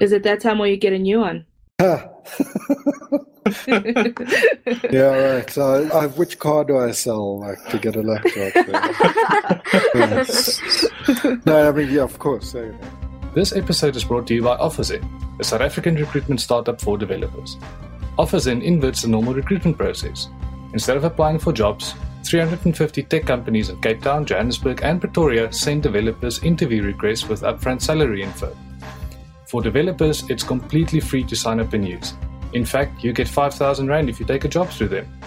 Is it that time where you get a new one? yeah, right. So, I, which car do I sell like to get a laptop? yes. No, I mean, yeah, of course. Yeah. This episode is brought to you by OfferZen, a South African recruitment startup for developers. OfferZen inverts the normal recruitment process. Instead of applying for jobs, 350 tech companies in Cape Town, Johannesburg, and Pretoria send developers interview requests with upfront salary info. For developers, it's completely free to sign up and use. In fact, you get 5,000 Rand if you take a job through them.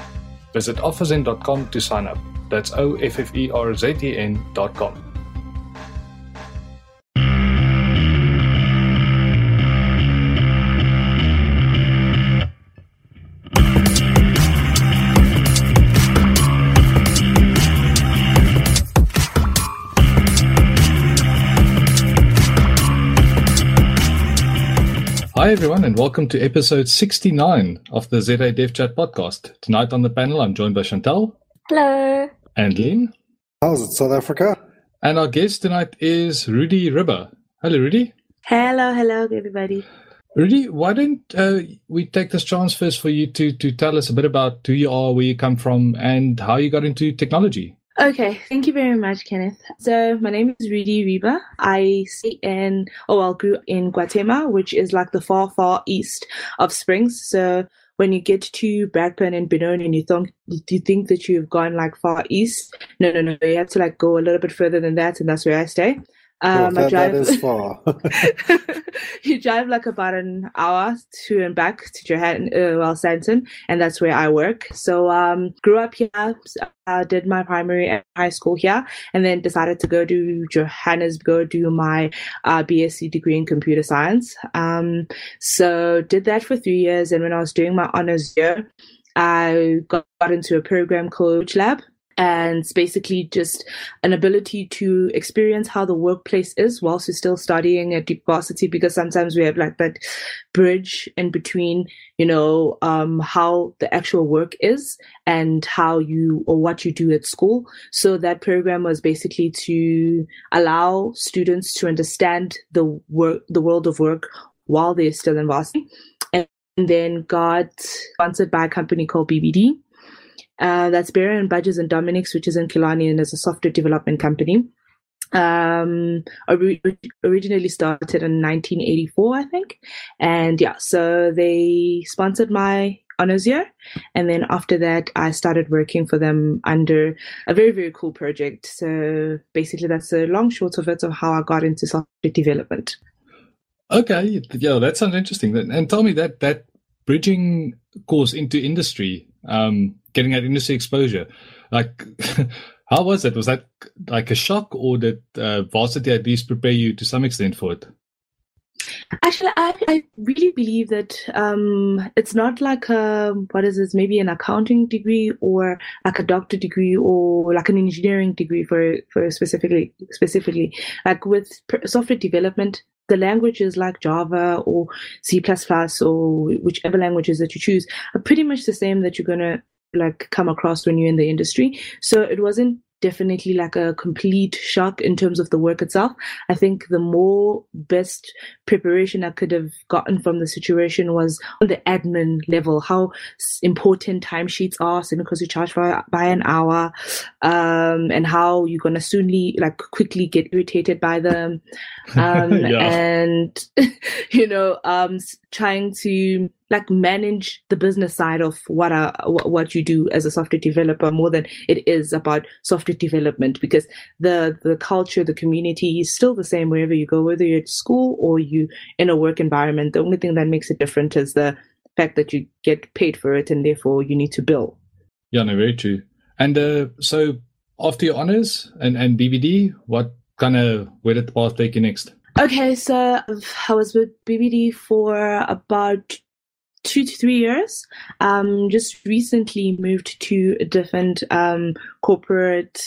Visit offerzen.com to sign up. That's O F F E R Z E N.com. Hi, everyone, and welcome to episode 69 of the ZA Dev Chat podcast. Tonight on the panel, I'm joined by Chantal. Hello. And Lynn. How's it, South Africa? And our guest tonight is Rudy Ribber. Hello, Rudy. Hello, hello, everybody. Rudy, why don't uh, we take this chance first for you to, to tell us a bit about who you are, where you come from, and how you got into technology? Okay, thank you very much, Kenneth. So my name is Rudy Reba. I stay in, oh, well, grew in KwaThema, which is like the far, far east of Springs. So when you get to Brakpan and Benoni and you think you think that you've gone like far east, no, no, no, you have to like go a little bit further than that, and that's where I stay. Um, that, drive, that is far. you drive like about an hour to and back to Johann, uh, well, Sandton, and that's where I work. So, um, grew up here, uh, did my primary and high school here, and then decided to go to Johannesburg, to do my uh, BSc degree in computer science. Um, so did that for three years, and when I was doing my honors year, I got into a program called Lab and it's basically just an ability to experience how the workplace is whilst you're still studying at deep varsity because sometimes we have like that bridge in between you know um, how the actual work is and how you or what you do at school. So that program was basically to allow students to understand the work the world of work while they're still in varsity. And then got sponsored by a company called bbd uh, that's Barone and Budges and Dominics, which is in Killarney and is a software development company. Um, originally started in 1984, I think. And yeah, so they sponsored my honors year. And then after that, I started working for them under a very, very cool project. So basically, that's a long short of it of how I got into software development. Okay, yeah, that sounds interesting. And tell me that that bridging course into industry, um, getting that industry exposure. Like, how was it? Was that like a shock, or did uh, varsity at least prepare you to some extent for it? Actually, I, I really believe that um, it's not like a what is this? Maybe an accounting degree or like a doctor degree or like an engineering degree for for specifically specifically like with software development. The languages like Java or C++ or whichever languages that you choose are pretty much the same that you're gonna like come across when you're in the industry. So it wasn't definitely like a complete shock in terms of the work itself. I think the more best preparation I could have gotten from the situation was on the admin level, how important timesheets are, so because you charge for by an hour, um, and how you're gonna soonly like quickly get irritated by them, um, and you know, um, trying to like manage the business side of what uh, what you do as a software developer more than it is about software development because the the culture the community is still the same wherever you go whether you're at school or you in a work environment. The only thing that makes it different is the fact that you get paid for it and therefore you need to bill. Yeah no very true. And uh, so after your honors and and BBD what kind of where did the path take you next? Okay, so I was with BBD for about two to three years. Um, just recently moved to a different um, corporate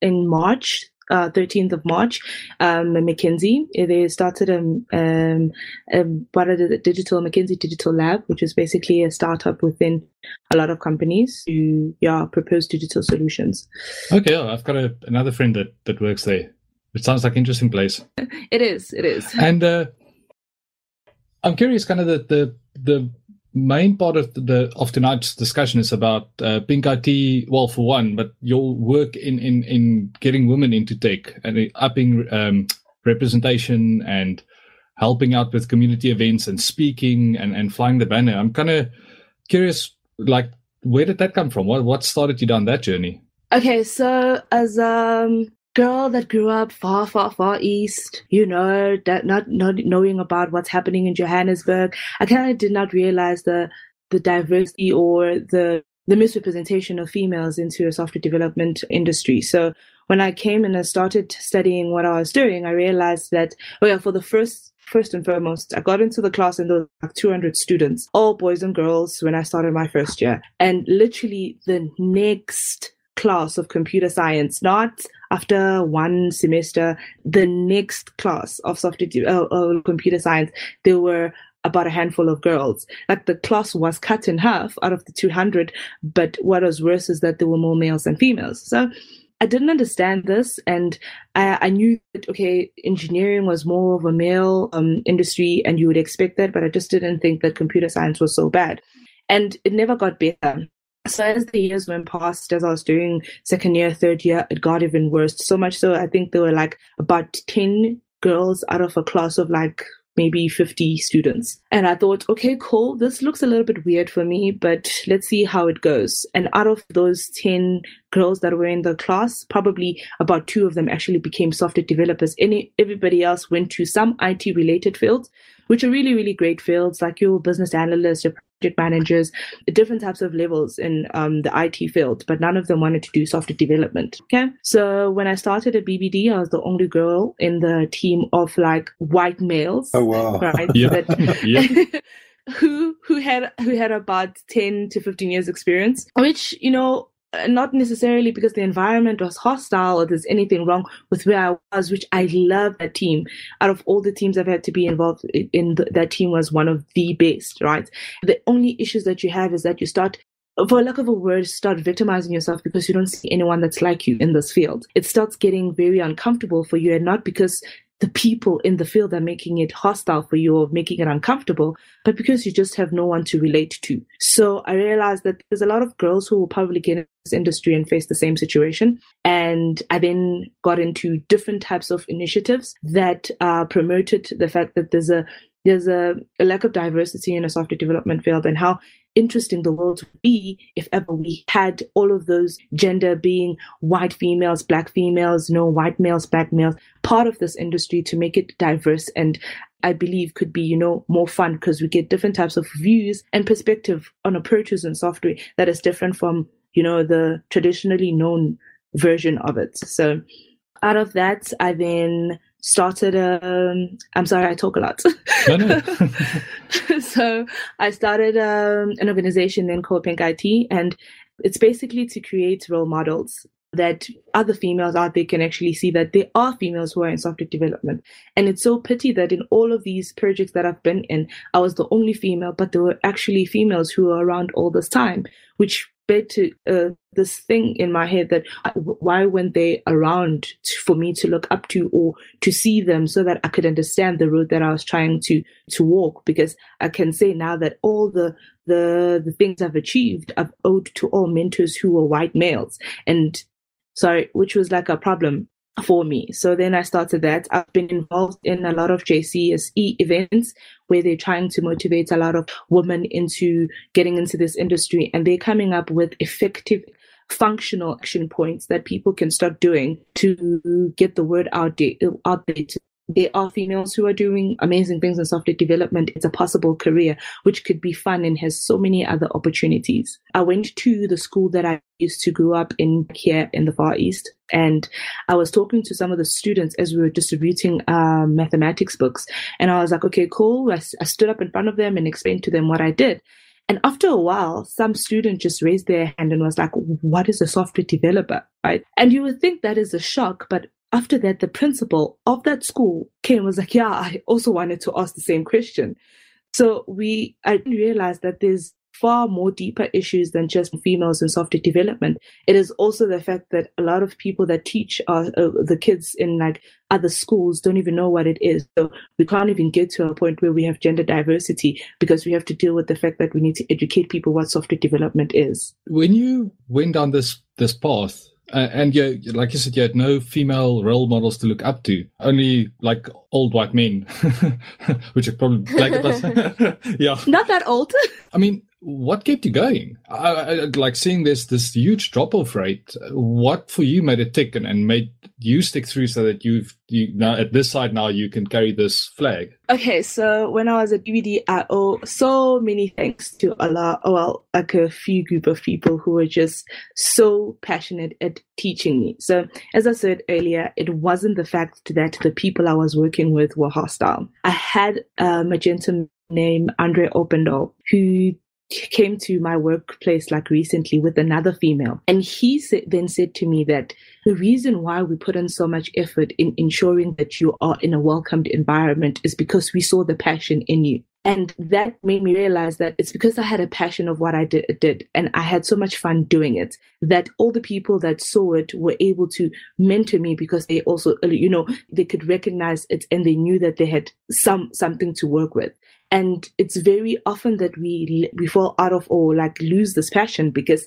in March. Uh, 13th of March, um, McKinsey. They started a, um, a, what are the digital McKinsey Digital Lab, which is basically a startup within a lot of companies to yeah propose digital solutions. Okay, I've got a, another friend that that works there. It sounds like an interesting place. it is. It is. And uh, I'm curious, kind of the the the main part of the of tonight's discussion is about uh, Pink IT. Well, for one, but your work in in in getting women into tech and upping um, representation and helping out with community events and speaking and and flying the banner. I'm kind of curious, like, where did that come from? What what started you down that journey? Okay, so as um girl that grew up far, far, far east, you know, that not not knowing about what's happening in Johannesburg, I kind of did not realize the the diversity or the the misrepresentation of females into a software development industry. So when I came and I started studying what I was doing, I realized that, oh yeah, for the first first and foremost, I got into the class and there were like 200 students, all boys and girls when I started my first year. And literally the next class of computer science, not after one semester, the next class of software uh, uh, computer science, there were about a handful of girls. Like the class was cut in half out of the 200, but what was worse is that there were more males than females. So I didn't understand this, and I, I knew that okay, engineering was more of a male um, industry, and you would expect that, but I just didn't think that computer science was so bad, and it never got better. So as the years went past, as I was doing second year, third year, it got even worse. So much so, I think there were like about 10 girls out of a class of like maybe 50 students. And I thought, okay, cool. This looks a little bit weird for me, but let's see how it goes. And out of those 10 girls that were in the class, probably about two of them actually became software developers. Any, everybody else went to some IT related fields, which are really, really great fields like your business analyst, your project managers, different types of levels in um, the IT field, but none of them wanted to do software development. Okay. So when I started at BBD, I was the only girl in the team of like white males. Oh, wow. Right. yeah. yeah. who who had who had about 10 to 15 years experience which you know Uh, not necessarily because the environment was hostile or there's anything wrong with where I was, which I love that team. Out of all the teams I've had to be involved in, that team was one of the best, right? The only issues that you have is that you start for lack of a word, start victimizing yourself because you don't see anyone that's like you in this field. It starts getting very uncomfortable for you, and not because the people in the field are making it hostile for you or making it uncomfortable, but because you just have no one to relate to. So I realized that there's a lot of girls who will probably get in this industry and face the same situation. And I then got into different types of initiatives that uh, promoted the fact that there's a there's a, a lack of diversity in a software development field and how interesting the world would be if ever we had all of those gender being white females, black females, no white males, black males, part of this industry to make it diverse and I believe could be, you know, more fun because we get different types of views and perspective on approaches and software that is different from, you know, the traditionally known version of it. So out of that, I then started um i'm sorry i talk a lot no, no. so i started um, an organization then called Pink IT and it's basically to create role models that other females out there can actually see that there are females who are in software development. And it's so pity that in all of these projects that I've been in, I was the only female, but there were actually females who were around all this time, which to uh, this thing in my head that why weren't they around for me to look up to or to see them so that I could understand the road that I was trying to to walk because I can say now that all the the the things I've achieved I've owed to all mentors who were white males and sorry which was like a problem for me. So then I started that. I've been involved in a lot of JCSE events where they're trying to motivate a lot of women into getting into this industry and they're coming up with effective functional action points that people can start doing to get the word out there, out there to there are females who are doing amazing things in software development. It's a possible career, which could be fun and has so many other opportunities. I went to the school that I used to grow up in here in the Far East, and I was talking to some of the students as we were distributing um, mathematics books. And I was like, okay, cool. I, I stood up in front of them and explained to them what I did. And after a while, some student just raised their hand and was like, What is a software developer? Right. And you would think that is a shock, but after that, the principal of that school came was like, yeah, I also wanted to ask the same question. So we, I realized that there's far more deeper issues than just females in software development. It is also the fact that a lot of people that teach uh, uh, the kids in like other schools don't even know what it is. So we can't even get to a point where we have gender diversity because we have to deal with the fact that we need to educate people what software development is. When you went down this this path, uh, and you, like you said, you had no female role models to look up to, only like old white men, which are probably like, yeah, not that old. I mean, what kept you going? I, I, like seeing this this huge drop off rate. What for you made it tick and, and made you stick through so that you've you now at this side now you can carry this flag? Okay, so when I was at BBD, I owe so many thanks to a lot, well, like a few group of people who were just so passionate at teaching me. So as I said earlier, it wasn't the fact that the people I was working with were hostile. I had um, a magenta named Andre Opendal who came to my workplace like recently with another female. And he sa- then said to me that the reason why we put in so much effort in ensuring that you are in a welcomed environment is because we saw the passion in you. And that made me realize that it's because I had a passion of what I did, did, and I had so much fun doing it that all the people that saw it were able to mentor me because they also, you know, they could recognize it and they knew that they had some something to work with and it's very often that we we fall out of or like lose this passion because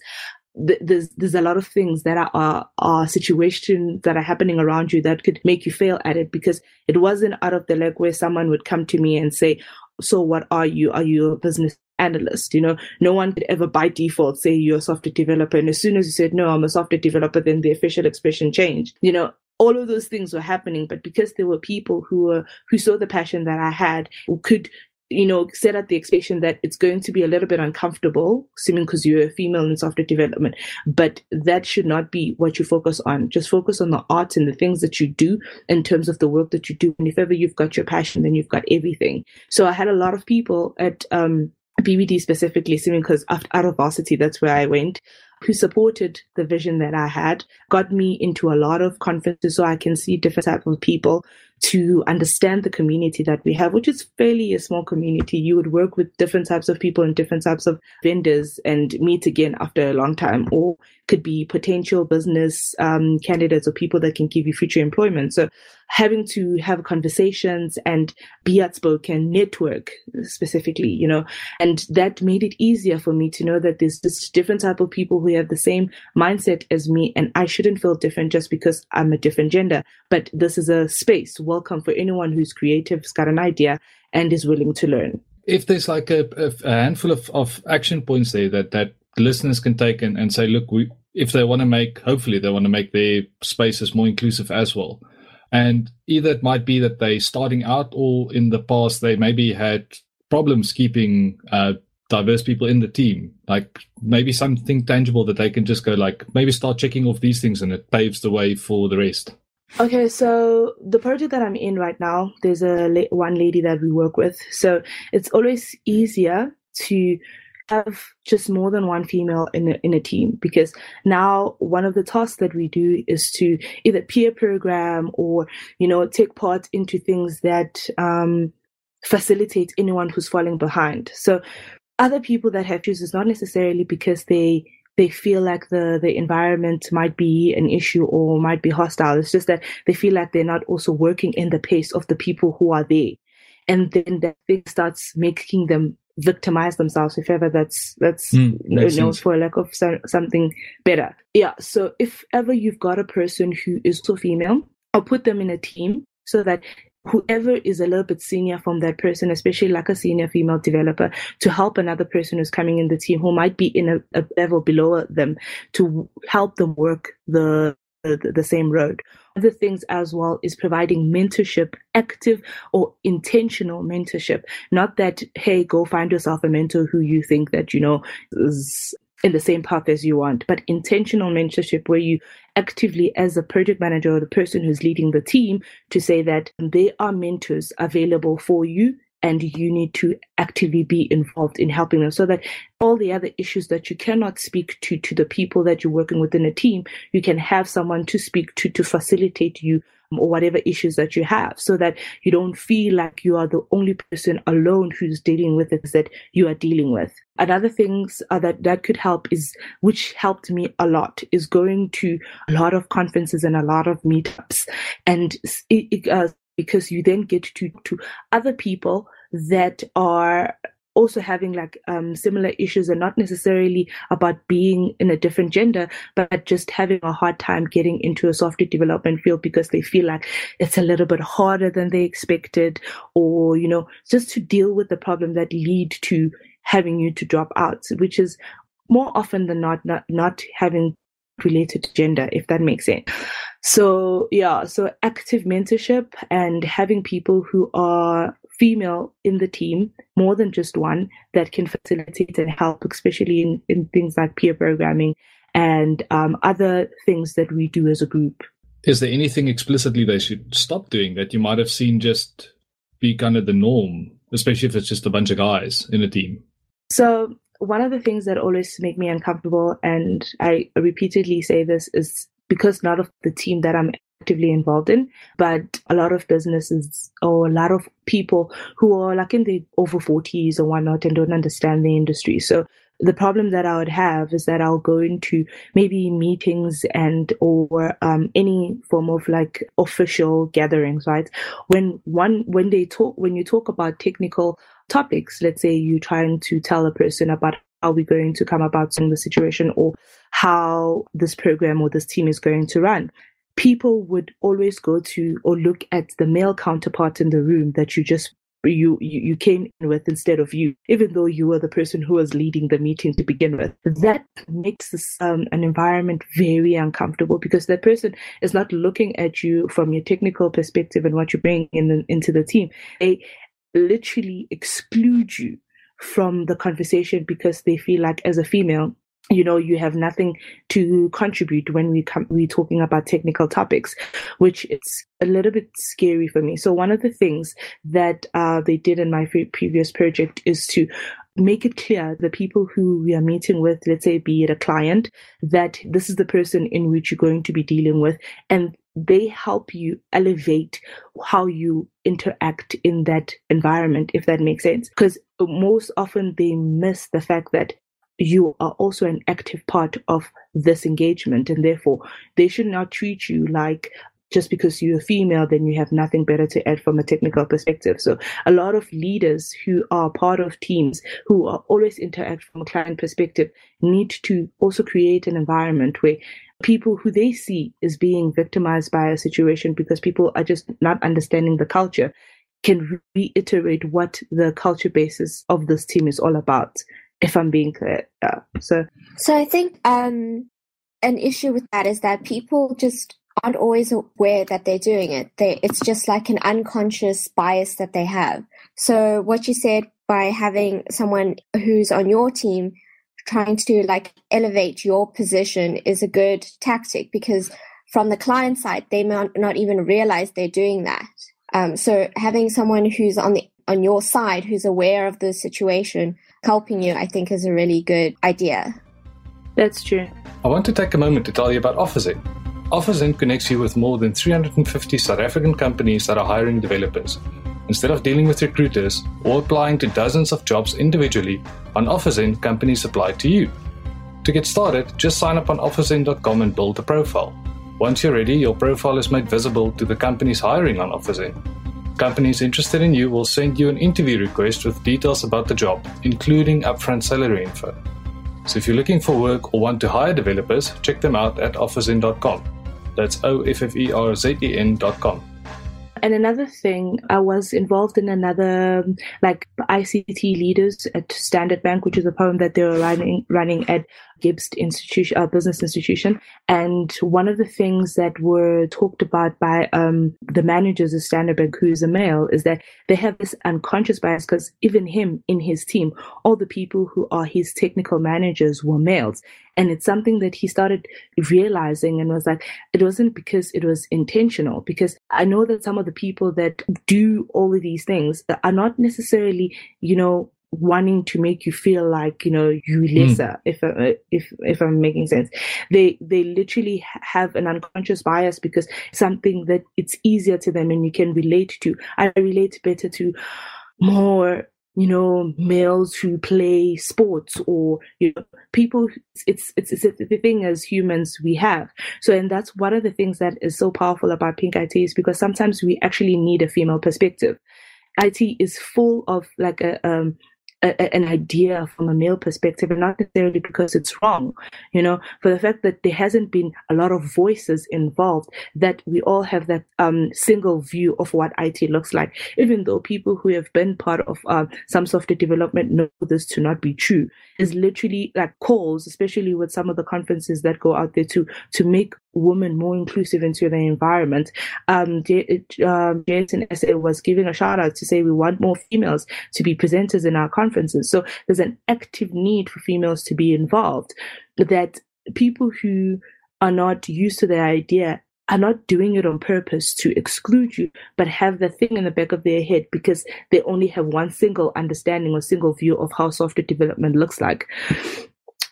there's there's a lot of things that are, are are situations that are happening around you that could make you fail at it because it wasn't out of the leg where someone would come to me and say so what are you? Are you a business analyst? You know no one could ever by default say you're a software developer. And as soon as you said no i'm a software developer then the official expression changed. You know all of those things were happening but because there were people who were who saw the passion that i had who could you know, set up the expectation that it's going to be a little bit uncomfortable, assuming because you're a female in software development, but that should not be what you focus on. Just focus on the art and the things that you do in terms of the work that you do. And if ever you've got your passion, then you've got everything. So I had a lot of people at um, BBD specifically, assuming because out of varsity, that's where I went, who supported the vision that I had, got me into a lot of conferences so I can see different types of people to understand the community that we have, which is fairly a small community. You would work with different types of people and different types of vendors and meet again after a long time, or could be potential business um, candidates or people that can give you future employment. So having to have conversations and be outspoken, network specifically, you know, and that made it easier for me to know that there's this different type of people who have the same mindset as me, and I shouldn't feel different just because I'm a different gender. But this is a space welcome for anyone who's creative, has got an idea, and is willing to learn. If there's like a, a handful of, of action points there that that listeners can take and, and say, look, we, if they want to make, hopefully they want to make their spaces more inclusive as well. And either it might be that they starting out or in the past, they maybe had problems keeping uh, diverse people in the team, like maybe something tangible that they can just go like, maybe start checking off these things and it paves the way for the rest. Okay, so the project that I'm in right now, there's a la- one lady that we work with. So it's always easier to have just more than one female in a, in a team because now one of the tasks that we do is to either peer program or you know take part into things that um, facilitate anyone who's falling behind so other people that have chooses not necessarily because they they feel like the the environment might be an issue or might be hostile. It's just that they feel like they're not also working in the pace of the people who are there. And then that thing starts making them victimize themselves if ever that's that's mm, you know for lack of some, something better. Yeah so if ever you've got a person who is so female i'll put them in a team so that whoever is a little bit senior from that person, especially like a senior female developer, to help another person who's coming in the team who might be in a, a level below them to help them work the the, the same road. Other things as well is providing mentorship, active or intentional mentorship. Not that, hey, go find yourself a mentor who you think that, you know, is in the same path as you want, but intentional mentorship where you actively, as a project manager or the person who's leading the team, to say that there are mentors available for you and you need to actively be involved in helping them so that all the other issues that you cannot speak to to the people that you're working within a team you can have someone to speak to to facilitate you or whatever issues that you have so that you don't feel like you are the only person alone who's dealing with it that you are dealing with. Another things uh, that that could help is, which helped me a lot, is going to a lot of conferences and a lot of meetups, and it, it, uh, because you then get to to other people that are also having like um, similar issues and not necessarily about being in a different gender, but just having a hard time getting into a software development field because they feel like it's a little bit harder than they expected, or, you know, just to deal with the problem that lead to having you to drop out, which is more often than not, not, not having related to gender, if that makes sense. So yeah, so active mentorship and having people who are female in the team, more than just one, that can facilitate and help, especially in, in things like peer programming and um, other things that we do as a group. Is there anything explicitly they should stop doing that you might have seen just be kind of the norm, especially if it's just a bunch of guys in a team? So, one of the things that always make me uncomfortable, and I repeatedly say this, is because not of the team that I'm actively involved in, but a lot of businesses or a lot of people who are like in the over 40s or whatnot and don't understand the industry. So the problem that I would have is that I'll go into maybe meetings and or um, any form of like official gatherings, right? When one when they talk when you talk about technical topics, let's say you're trying to tell a person about how we're going to come about in the situation or how this program or this team is going to run people would always go to or look at the male counterpart in the room that you just you, you came in with instead of you, even though you were the person who was leading the meeting to begin with. That makes this um, an environment very uncomfortable because that person is not looking at you from your technical perspective and what you bring in into the team. They literally exclude you from the conversation because they feel like as a female you know you have nothing to contribute when we come we're talking about technical topics which is a little bit scary for me. So one of the things that uh, they did in my previous project is to make it clear the people who we are meeting with let's say be it a client that this is the person in which you're going to be dealing with and they help you elevate how you interact in that environment if that makes sense because most often they miss the fact that you are also an active part of this engagement and therefore they should not treat you like just because you're female, then you have nothing better to add from a technical perspective. So a lot of leaders who are part of teams who are always interact from a client perspective need to also create an environment where people who they see is being victimized by a situation because people are just not understanding the culture can reiterate what the culture basis of this team is all about if I'm being clear. Yeah. So So I think um an issue with that is that people just aren't always aware that they're doing it. They, it's just like an unconscious bias that they have. So what you said by having someone who's on your team trying to like elevate your position is a good tactic because from the client side they might not even realize they're doing that. Um, so having someone who's on the on your side who's aware of the situation helping you, I think is a really good idea. That's true. I want to take a moment to tell you about OfferZen. OfferZen connects you with more than 350 South African companies that are hiring developers. Instead of dealing with recruiters or applying to dozens of jobs individually, on OfferZen, companies apply to you. To get started, just sign up on OfferZen.com and build a profile. Once you're ready, your profile is made visible to the companies hiring on OfferZen. Companies interested in you will send you an interview request with details about the job, including upfront salary info. So if you're looking for work or want to hire developers, check them out at offerzen.com. That's O F F E R Z E N.com. And another thing, I was involved in another like ICT leaders at Standard Bank, which is a poem that they were running running at GIBS Institution, uh, Business Institution. And one of the things that were talked about by um, the managers of Standard Bank, who is a male, is that they have this unconscious bias because even him in his team, all the people who are his technical managers were males. And it's something that he started realizing and was like, it wasn't because it was intentional, because I know that some of the people that do all of these things are not necessarily, you know, wanting to make you feel like you know you lesser if uh, if if i'm making sense. They they literally have an unconscious bias because something that it's easier to them and you can relate to. I relate better to more you know males who play sports or you know people it's it's, it's the thing as humans we have. So and that's one of the things that is so powerful about Pink IT is because sometimes we actually need a female perspective. It is full of like a um a, an idea from a male perspective and not necessarily because it's wrong, you know, for the fact that there hasn't been a lot of voices involved, that we all have that um, single view of what IT looks like, even though people who have been part of uh, some software development know this to not be true. Is literally like calls, especially with some of the conferences that go out there to to make women more inclusive into their environment. Um, um, JSinSA was giving a shout out to say we want more females to be presenters in our conferences. So there's an active need for females to be involved. That people who are not used to the idea are not doing it on purpose to exclude you, but have the thing in the back of their head because they only have one single understanding or single view of how software development looks like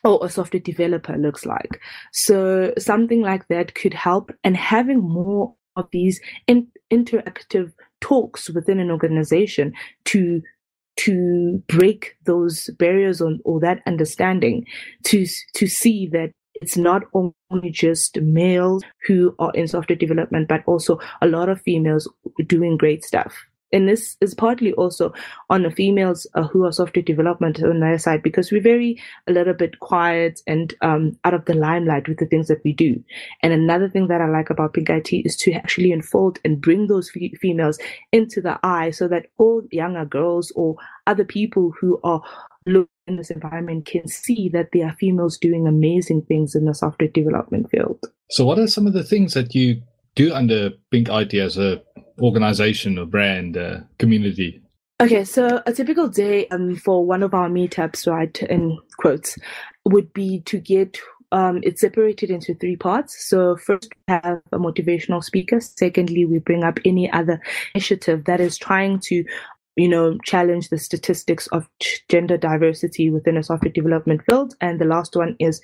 or a software developer looks like. So something like that could help and having more of these in- interactive talks within an organization to to break those barriers on or that understanding to to see that it's not only just males who are in software development, but also a lot of females doing great stuff. And this is partly also on the females uh, who are software development on their side because we're very a little bit quiet and um, out of the limelight with the things that we do. And another thing that I like about Pink IT is to actually unfold and bring those f- females into the eye so that all younger girls or other people who are look in this environment can see that there are females doing amazing things in the software development field. So, what are some of the things that you do under Pink IT as a organization or brand uh, community? Okay, so a typical day um, for one of our meetups, right, in quotes, would be to get um, it's separated into three parts. So first we have a motivational speaker. Secondly, we bring up any other initiative that is trying to you know, challenge the statistics of gender diversity within a software development field. And the last one is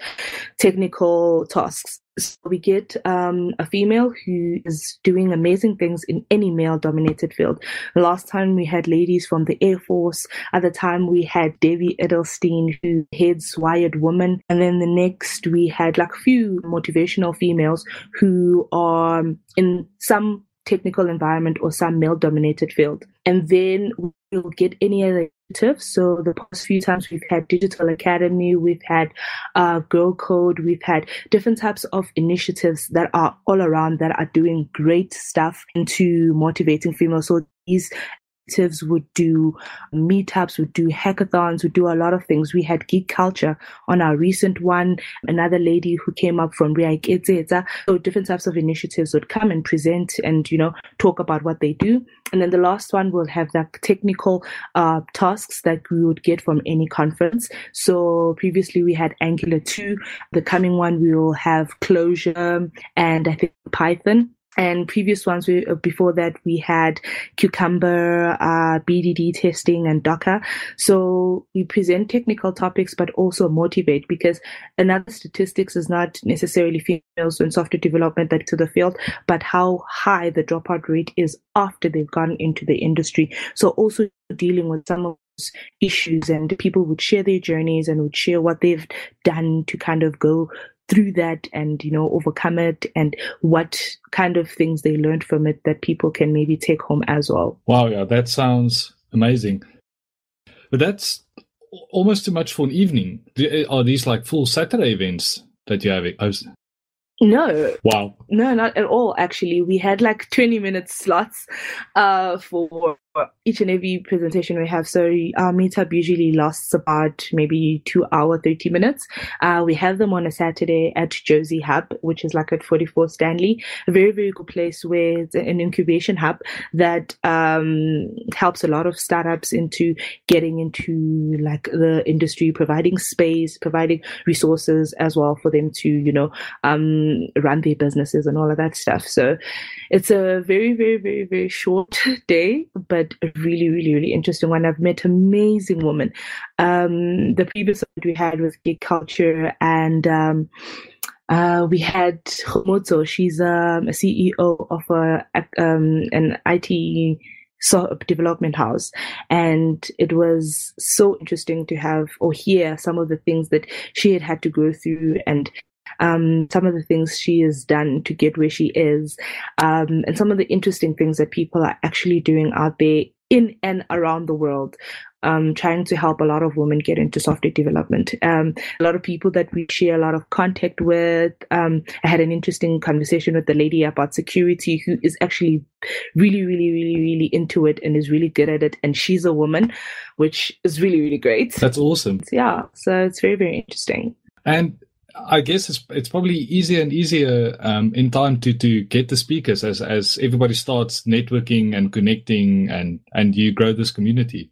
technical tasks. So we get um, a female who is doing amazing things in any male dominated field. Last time we had ladies from the Air Force. At the time we had Debbie Edelstein who heads Wired Woman. And then the next we had like a few motivational females who are in some technical environment or some male dominated field. And then we'll get any other. So the past few times we've had Digital Academy, we've had uh, Girl Code, we've had different types of initiatives that are all around that are doing great stuff into motivating females. So these would do meetups, would do hackathons, would do a lot of things. We had Geekulcha on our recent one. Another lady who came up from Riaiketeta. So different types of initiatives would come and present and, you know, talk about what they do. And then the last one will have the technical uh, tasks that we would get from any conference. So previously we had Angular 2. The coming one we will have Clojure and I think Python and previous ones we, uh, before that we had cucumber uh, bdd testing and docker. So we present technical topics but also motivate because another statistics is not necessarily females in software development that to the field but how high the dropout rate is after they've gone into the industry. So also dealing with some of issues and people would share their journeys and would share what they've done to kind of go through that and you know overcome it and what kind of things they learned from it that people can maybe take home as well wow yeah that sounds amazing but that's almost too much for an evening are these like full saturday events that you have no. Wow. No, not at all. Actually, we had like 20 minute slots uh, for each and every presentation we have. So our meetup usually lasts about maybe two hour, 30 minutes. Uh, we have them on a Saturday at JoziHub, which is like at 44 Stanley, a very, very good place where it's an incubation hub that um, helps a lot of startups into getting into like the industry, providing space, providing resources as well for them to, you know, um, run their businesses and all of that stuff. So it's a very, very, very, very short day, but a really, really, really interesting one. I've met amazing women. Um, the previous one we had was Geekulcha and um, uh, we had Homoto. She's um, a CEO of a, um, an IT development house and it was so interesting to have or hear some of the things that she had had to go through and um, some of the things she has done to get where she is, um, and some of the interesting things that people are actually doing out there in and around the world. Um, trying to help a lot of women get into software development. Um, a lot of people that we share a lot of contact with. Um, I had an interesting conversation with the lady about security who is actually really, really, really, really into it and is really good at it. And she's a woman, which is really, really great. That's awesome. Yeah. So it's very, very interesting. And I guess it's it's probably easier and easier um, in time to to get the speakers as as everybody starts networking and connecting and and you grow this community.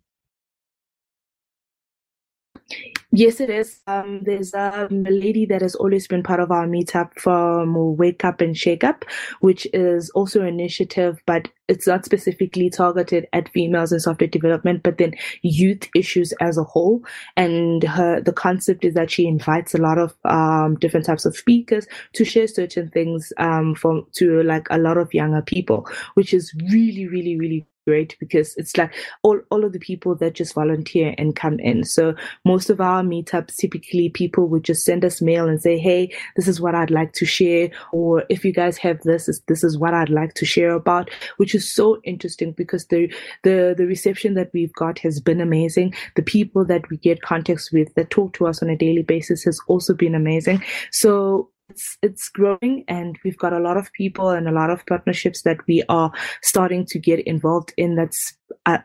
Yes, it is. Um, there's a lady that has always been part of our meetup from Wake Up and Shake Up, which is also an initiative, but it's not specifically targeted at females in software development, but then youth issues as a whole. And her the concept is that she invites a lot of um, different types of speakers to share certain things um, from to like a lot of younger people, which is really, really, really great because it's like all, all of the people that just volunteer and come in. So most of our meetups, typically people would just send us mail and say, Hey, this is what I'd like to share. Or if you guys have this, this is what I'd like to share about, which is so interesting because the, the, the reception that we've got has been amazing. The people that we get contacts with that talk to us on a daily basis has also been amazing. So it's it's growing and we've got a lot of people and a lot of partnerships that we are starting to get involved in that's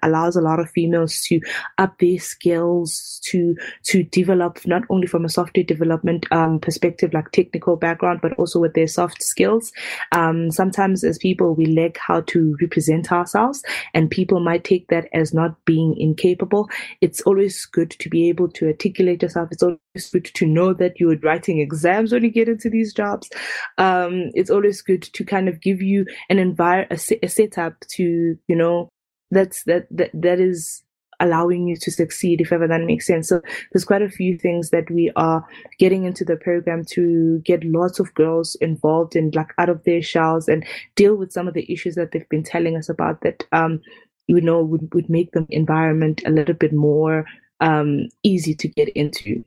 allows a lot of females to up their skills to to develop not only from a software development um, perspective like technical background but also with their soft skills. Um, sometimes as people we lack how to represent ourselves and people might take that as not being incapable. It's always good to be able to articulate yourself. It's always good to know that you're writing exams when you get into these jobs. Um, it's always good to kind of give you an environment a, a setup to you know that's that that that is allowing you to succeed if ever that makes sense. So there's quite a few things that we are getting into the program to get lots of girls involved and like out of their shells and deal with some of the issues that they've been telling us about that um you know would, would make the environment a little bit more um easy to get into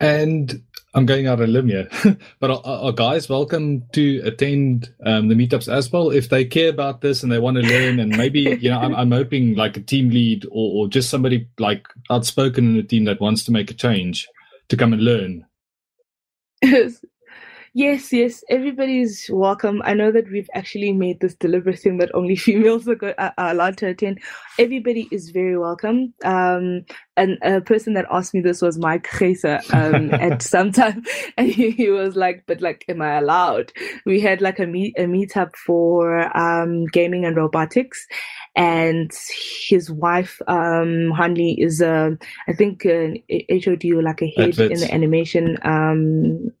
and I'm going out on a limb here, but are, guys welcome to attend um, the meetups as well if they care about this and they want to learn? And maybe you know, I'm, I'm hoping like a team lead or, or just somebody like outspoken in the team that wants to make a change to come and learn. Yes, yes, everybody's welcome. I know that we've actually made this deliberate thing that only females are, go- are allowed to attend. Everybody is very welcome. Um, and a person that asked me this was Mike Geyser um, at some time, and he, he, was like, "But like, am I allowed?" We had like a meet a meetup for um, gaming and robotics, and his wife um, Hanley is, uh, I think, an HOD or like a head in the animation um,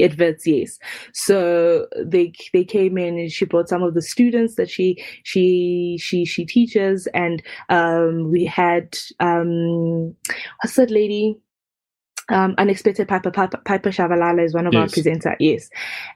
adverts yes. So they they came in and she brought some of the students that she she she she teaches and um we had um what's that lady um, Unexpected Piper, Piper, Piper Shabalala is one of yes. our presenters, yes.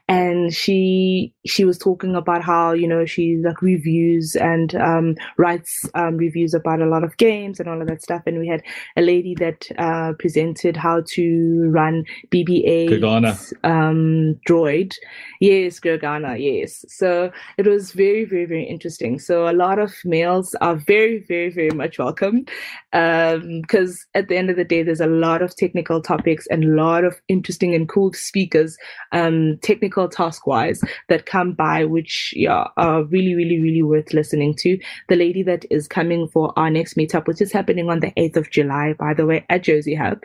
And she she was talking about how, you know, she like reviews and um, writes um, reviews about a lot of games and all of that stuff. And we had a lady that uh, presented how to run BB-8 um, droid. Yes, Gergana, yes. So it was very, very, very interesting. So a lot of males are very, very, very much welcome because um, at the end of the day, there's a lot of technical topics and a lot of interesting and cool speakers, um, technical task wise, that come by, which yeah, are really, really, really worth listening to. The lady that is coming for our next meetup, which is happening on the 8th of July, by the way, at JoziHub,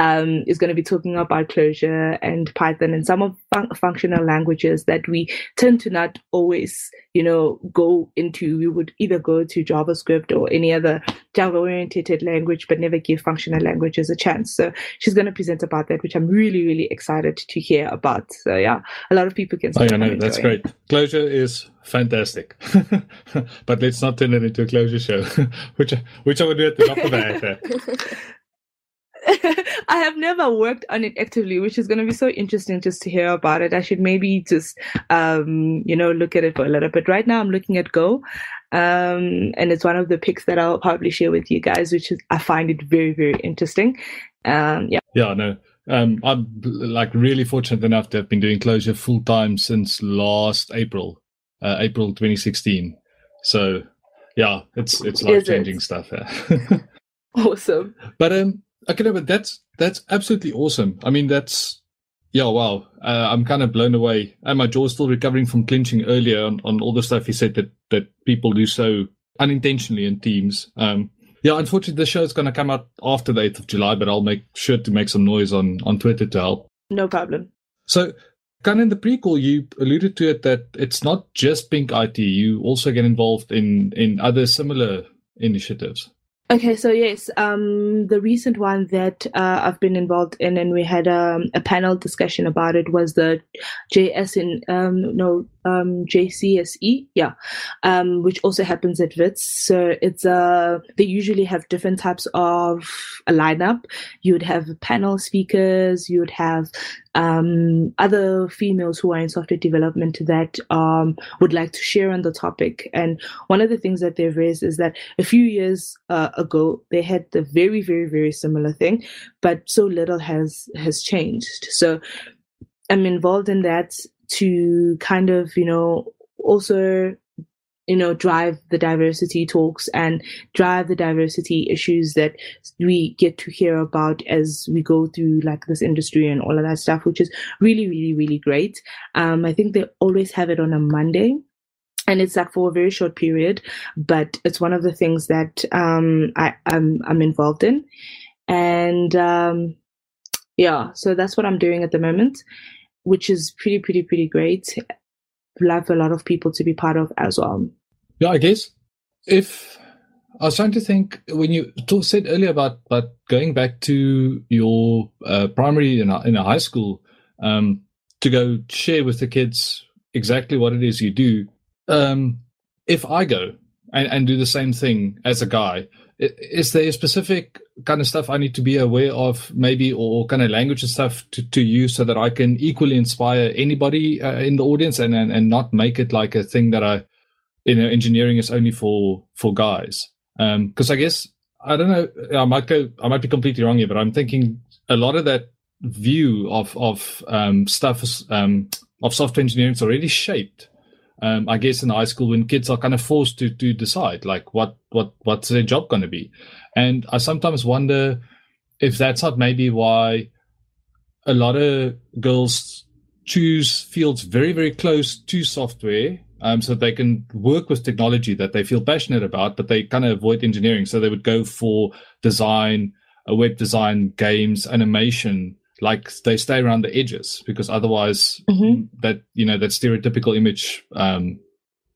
um, is going to be talking about Clojure and Python and some of fun- functional languages that we tend to not always, you know, go into. We would either go to JavaScript or any other Java oriented language, but never give functional languages a chance. So she's going to present about that, which I'm really, really excited to hear about. So yeah, a lot of people can. Oh, yeah, no, that's great. Clojure is fantastic, but let's not turn it into a Clojure show, which which I would do at the top of the hat. I have never worked on it actively, which is going to be so interesting just to hear about it. I should maybe just, um, you know, look at it for a little bit. Right now, I'm looking at Go, um, and it's one of the picks that I'll probably share with you guys, which is I find it very, very interesting. Um, yeah. Yeah, no. Um, I'm like really fortunate enough to have been doing Clojure full time since last April, uh, April 2016. So, yeah, it's it's life changing it? stuff. Yeah. awesome. But um, okay, no, but that's that's absolutely awesome. I mean, that's yeah, wow. Uh, I'm kind of blown away, and my jaw's still recovering from clinching earlier on, on all the stuff he said that that people do so unintentionally in teams. Um, yeah, unfortunately, the show is going to come out after the 8th of July, but I'll make sure to make some noise on on Twitter to help. No problem. So, kind of in the prequel, you alluded to it that it's not just Pink IT. You also get involved in in other similar initiatives. Okay, so yes, um, the recent one that uh, I've been involved in, and we had um, a panel discussion about it, was the JS in um, no um, JCSE, yeah, um, which also happens at WITS. So it's uh, they usually have different types of a lineup. You would have panel speakers, you would have um, other females who are in software development that um, would like to share on the topic. And one of the things that they've raised is that a few years uh, ago they had the very, very, very similar thing, but so little has has changed. So I'm involved in that to kind of, you know, also you know drive the diversity talks and drive the diversity issues that we get to hear about as we go through like this industry and all of that stuff which is really really really great um i think they always have it on a monday and it's like for a very short period but it's one of the things that um i i'm, I'm involved in and um yeah so that's what i'm doing at the moment which is pretty, pretty, pretty great. Love a lot of people to be part of as well. Yeah, I guess if I was trying to think when you talk, said earlier about about going back to your uh, primary in a, in a high school um, to go share with the kids exactly what it is you do. Um, if I go and, and do the same thing as a guy, is there a specific kind of stuff I need to be aware of, maybe, or kind of language and stuff to, to use so that I can equally inspire anybody uh, in the audience and, and and not make it like a thing that I, you know, engineering is only for for guys. Because um, I guess I don't know, I might go, I might be completely wrong here, but I'm thinking a lot of that view of of um, stuff um, of software engineering is already shaped um, I guess in high school when kids are kind of forced to to decide like what what what's their job going to be, and I sometimes wonder if that's not maybe why a lot of girls choose fields very very close to software um, so they can work with technology that they feel passionate about, but they kind of avoid engineering. So they would go for design, a web design, games, animation, like they stay around the edges because otherwise mm-hmm. that you know that stereotypical image um,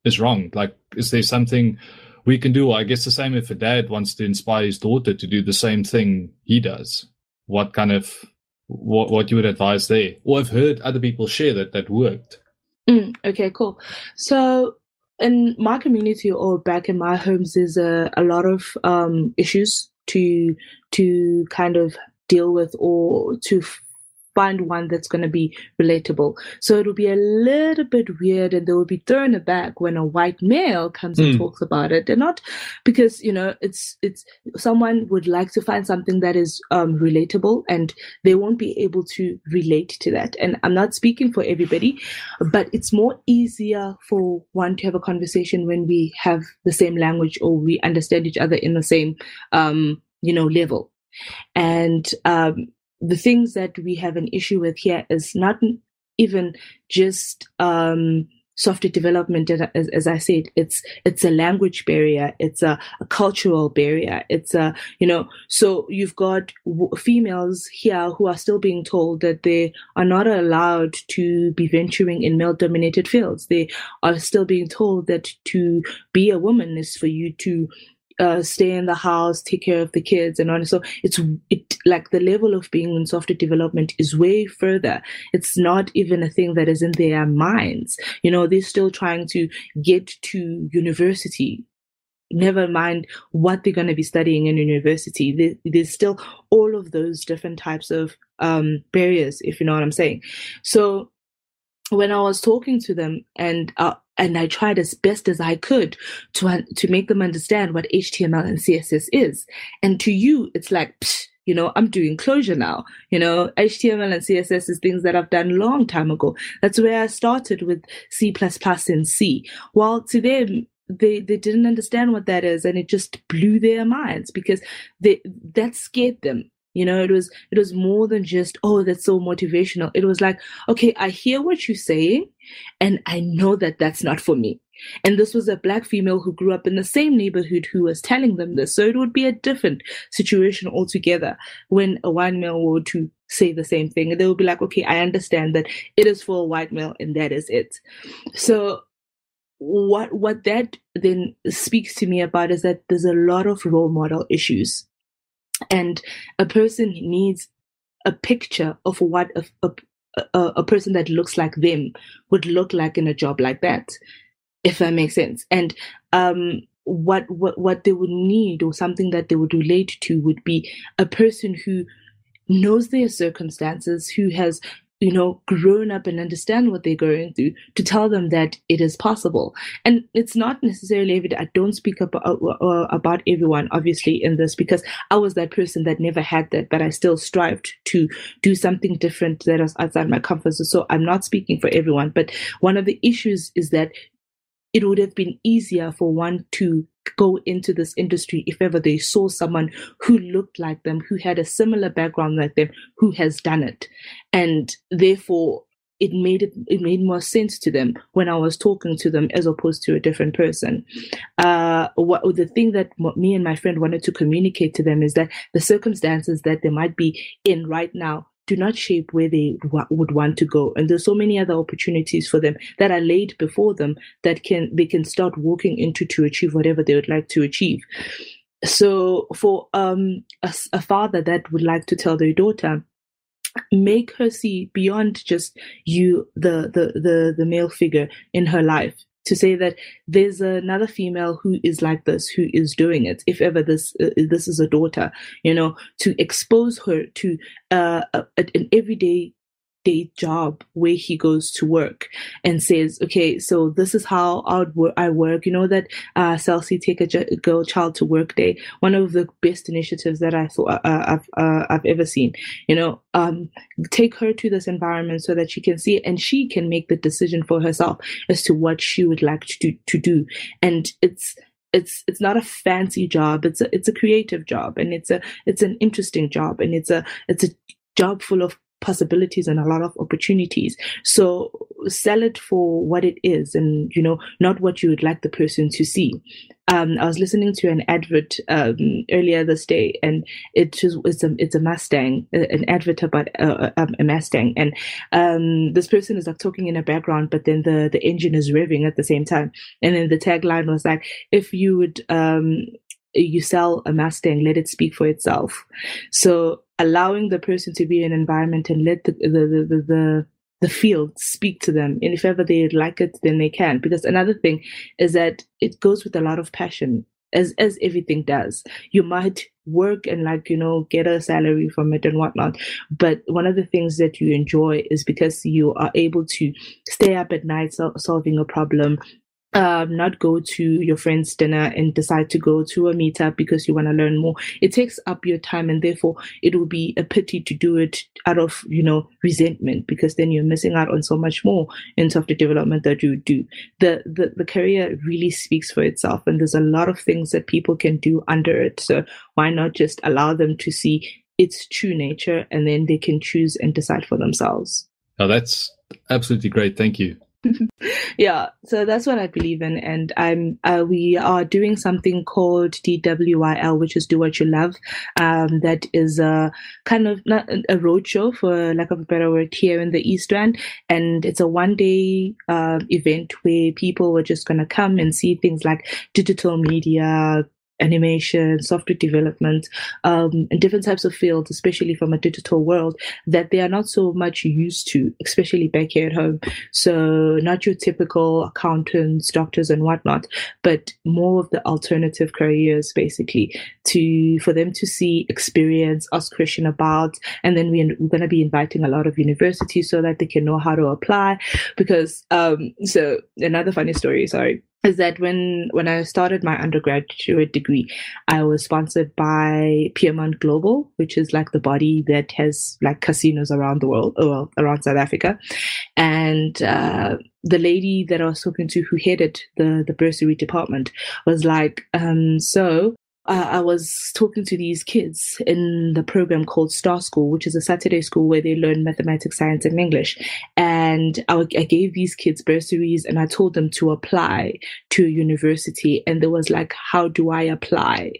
is wrong. Like is there something we can do? I guess the same if a dad wants to inspire his daughter to do the same thing he does. What kind of what, what you would advise there? Or i've heard other people share that that worked mm, okay cool. So in my community or back in my homes there's a, a lot of um, issues to to kind of deal with or to find one that's going to be relatable. So it'll be a little bit weird and they will be thrown aback when a white male comes mm. and hmm. talks about it. And not because, you know, it's, it's someone would like to find something that is um, relatable and they won't be able to relate to that. And I'm not speaking for everybody, but it's more easier for one to have a conversation when we have the same language or we understand each other in the same, um, you know, level. And um, the things that we have an issue with here is not even just um, software development as, as, i said it's it's a language barrier it's a, a, cultural barrier it's a you know so you've got w- females here who are still being told that they are not allowed to be venturing in male dominated fields. They are still being told that to be a woman is for you to uh, stay in the house, take care of the kids, and on. So it's it like the level of being in software development is way further. It's not even a thing that is in their minds. You know, they're still trying to get to university. Never mind what they're going to be studying in university. There, there's still all of those different types of um, barriers, if you know what I'm saying. So when I was talking to them and uh, and I tried as best as I could to to make them understand what HTML and CSS is. And to you, it's like, psh, you know, I'm doing Clojure now. You know, HTML and CSS is things that I've done long time ago. That's where I started with C++ and C. While to them, they they didn't understand what that is, and it just blew their minds because they that scared them you know it was it was more than just oh that's so motivational. It was like okay i hear what you're saying and i know that that's not for me. And this was a black female who grew up in the same neighborhood who was telling them this. So it would be a different situation altogether when a white male were to say the same thing. And they would be like okay i understand that it is for a white male and that is it. So what what that then speaks to me about is that there's a lot of role model issues and a person needs a picture of what a, a, a, person that looks like them would look like in a job like that if that makes sense. And um, what what what they would need or something that they would relate to would be a person who knows their circumstances who has you know, grown up and understand what they're going through to tell them that it is possible. And it's not necessarily evident. I don't speak about, uh, uh, about everyone, obviously, in this because I was that person that never had that, but I still strived to do something different that was outside my comfort zone. So I'm not speaking for everyone, but one of the issues is that it would have been easier for one to go into this industry if ever they saw someone who looked like them, who had a similar background like them, who has done it. And therefore, it made it, it made more sense to them when I was talking to them as opposed to a different person. Uh, what the thing that me and my friend wanted to communicate to them is that the circumstances that they might be in right now do not shape where they w- would want to go. And there's so many other opportunities for them that are laid before them that can they can start walking into to achieve whatever they would like to achieve. So for um, a, a father that would like to tell their daughter make her see beyond just you the the the, the male figure in her life to say that there's another female who is like this who is doing it. If ever this uh, this is a daughter you know to expose her to uh, a, an everyday day job where he goes to work and says, okay, so this is how I work. You know that uh, Cell C Take a Girl Child to Work Day, one of the best initiatives that I thought uh, I've uh, I've ever seen. You know, um, take her to this environment so that she can see it and she can make the decision for herself as to what she would like to do, to do. And it's it's it's not a fancy job it's a it's a creative job and it's a it's an interesting job and it's a it's a job full of possibilities and a lot of opportunities. So sell it for what it is and, you know, not what you would like the person to see. Um, I was listening to an advert um, earlier this day, and it it's a it's a Mustang, an advert about uh, um, a Mustang, and um, this person is like talking in the background, but then the the engine is revving at the same time, and then the tagline was like, "If you would um, you sell a Mustang, let it speak for itself." So allowing the person to be in an environment and let the the, the, the, the field speak to them. And if ever they like it, then they can. Because another thing is that it goes with a lot of passion, as as everything does. You might work and like you know get a salary from it and whatnot but one of the things that you enjoy is because you are able to stay up at night so- solving a problem um, not go to your friend's dinner and decide to go to a meetup because you want to learn more. It takes up your time, and therefore it will be a pity to do it out of you know resentment because then you're missing out on so much more in software development that you do. The the the career really speaks for itself, and there's a lot of things that people can do under it. So why not just allow them to see its true nature, and then they can choose and decide for themselves. That's absolutely great. Thank you. yeah, so that's what I believe in, and I'm uh, we are doing something called DWYL, which is Do What You Love. Um, that is a kind of not a roadshow, for lack of a better word, here in the East End, and it's a one day uh, event where people are just going to come and see things like digital media, animation, software development, um, and different types of fields, especially from a digital world, that they are not so much used to, especially back here at home. So, not your typical accountants, doctors, and whatnot, but more of the alternative careers, basically, to for them to see, experience, ask question about, and then we, we're going to be inviting a lot of universities so that they can know how to apply. Because, um, so another funny story, sorry is that when when I started my undergraduate degree, I was sponsored by Peermont Global, which is like the body that has like casinos around the world, well, around South Africa, and uh, the lady that I was talking to who headed the the bursary department was like, um, so uh, I was talking to these kids in the program called Star School, which is a Saturday school where they learn mathematics, science, and English. And I, I gave these kids bursaries and I told them to apply to a university. And there was like, how do I apply?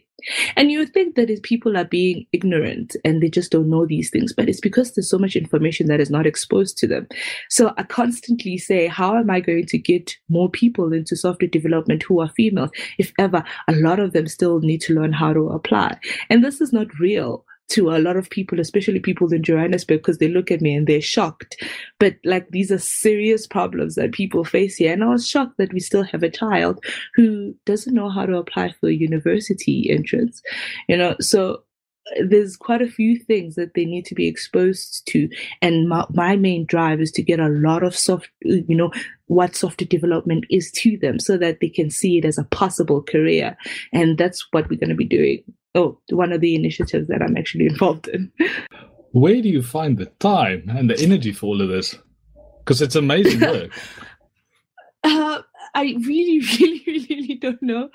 And you think that people are being ignorant and they just don't know these things, but it's because there's so much information that is not exposed to them. So I constantly say, how am I going to get more people into software development who are females if ever a lot of them still need to learn how to apply? And this is not real to a lot of people, especially people in Johannesburg, because they look at me and they're shocked. But like these are serious problems that people face here. And I was shocked that we still have a child who doesn't know how to apply for a university entrance. You know, so there's quite a few things that they need to be exposed to and my, my, main drive is to get a lot of soft you know what software development is to them so that they can see it as a possible career and that's what we're going to be doing oh, one of the initiatives that I'm actually involved in. Where do you find the time and the energy for all of this? Because it's amazing work. uh, I really, really, really, really don't know.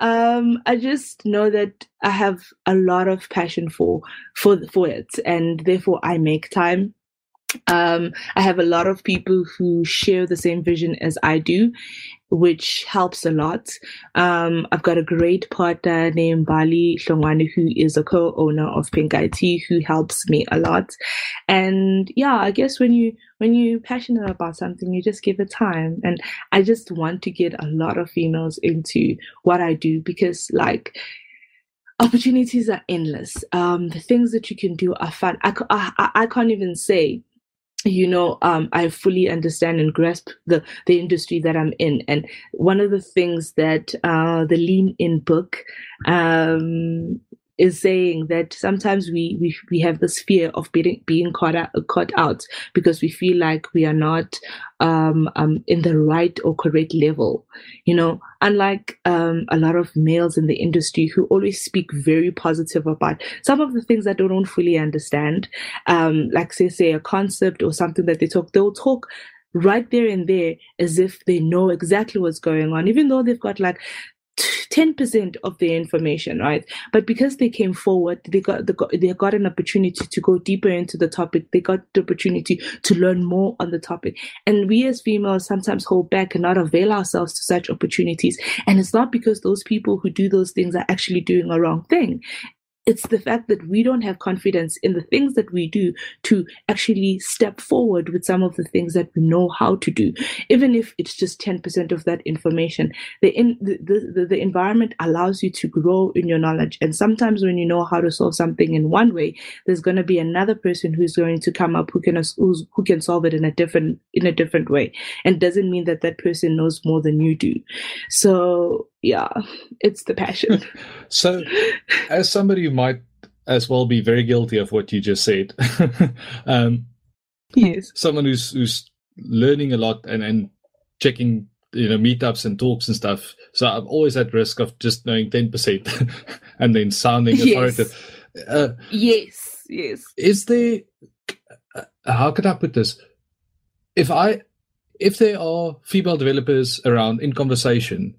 Um, I just know that I have a lot of passion for for for it, and therefore I make time um, I have a lot of people who share the same vision as I do, which helps a lot. Um, I've got a great partner named Bali Shongwane, who is a co-owner of Pink IT, who helps me a lot. And yeah, I guess when you when you're passionate about something, you just give it time. And I just want to get a lot of females into what I do because, like, opportunities are endless. Um, the things that you can do are fun. I, I, I can't even say you know um, i fully understand and grasp the the industry that i'm in. And one of the things that uh, the lean in book um, is saying that sometimes we, we, we have this fear of being, being caught out, caught out because we feel like we are not um, um, in the right or correct level. You know, unlike um, a lot of males in the industry who always speak very positive about some of the things that they don't fully understand, um, like say, say a concept or something that they talk, they'll talk right there and there as if they know exactly what's going on, even though they've got like 10% of the information, right? But because they came forward, they got, got they got an opportunity to go deeper into the topic. They got the opportunity to learn more on the topic. And we as females sometimes hold back and not avail ourselves to such opportunities. And it's not because those people who do those things are actually doing a wrong thing it's the fact that we don't have confidence in the things that we do to actually step forward with some of the things that we know how to do. Even if it's just 10% of that information the, in, the, the, the environment allows you to grow in your knowledge. And sometimes when you know how to solve something in one way there's going to be another person who's going to come up who can who can solve it in a different in a different way. And doesn't mean that that person knows more than you do. So yeah, it's the passion. so, as somebody who might as well be very guilty of what you just said, um, yes, someone who's who's learning a lot and and checking you know meetups and talks and stuff. So I'm always at risk of just knowing ten percent and then sounding authoritative. Yes. Uh, yes, yes. Is there? Uh, how could I put this? If I if there are female developers around in conversation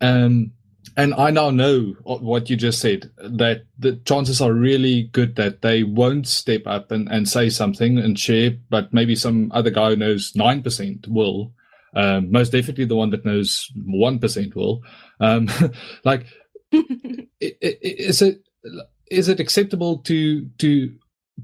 um, and I now know what you just said that the chances are really good that they won't step up and, and say something and share, but maybe some other guy who knows 9% will. Um, most definitely the one that knows 1% will. Um, like, is it is it acceptable to to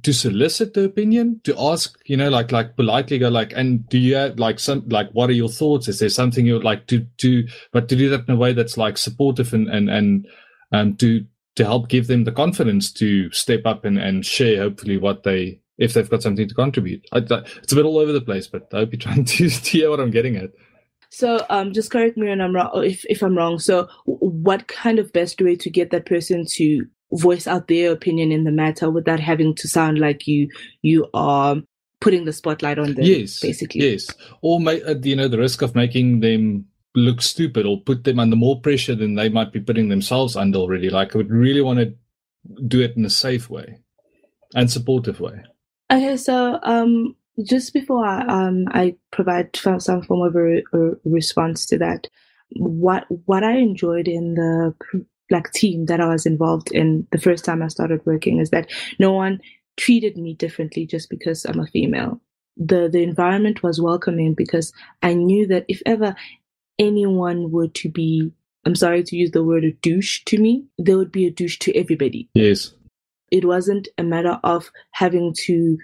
to solicit the opinion to ask you know like like politely go like and do you have like some like what are your thoughts is there something you'd like to to but to do that in a way that's like supportive and and and um, to to help give them the confidence to step up and, and share hopefully what they if they've got something to contribute. I, it's a bit all over the place, but I hope you're trying to, to hear what I'm getting at. So, um, just correct me when I'm wrong, if if I'm wrong. So, what kind of best way to get that person to voice out their opinion in the matter without having to sound like you you are putting the spotlight on them? Yes, basically. Yes, or uh, you know the risk of making them look stupid or put them under more pressure than they might be putting themselves under already. Like I would really want to do it in a safe way and supportive way. Okay, so um, just before I, um, I provide some form of a, a, response to that, what what I enjoyed in the like team that I was involved in the first time I started working is that no one treated me differently just because I'm a female. The the environment was welcoming because I knew that if ever anyone were to be I'm sorry to use the word a douche to me, there would be a douche to everybody. Yes. It wasn't a matter of having to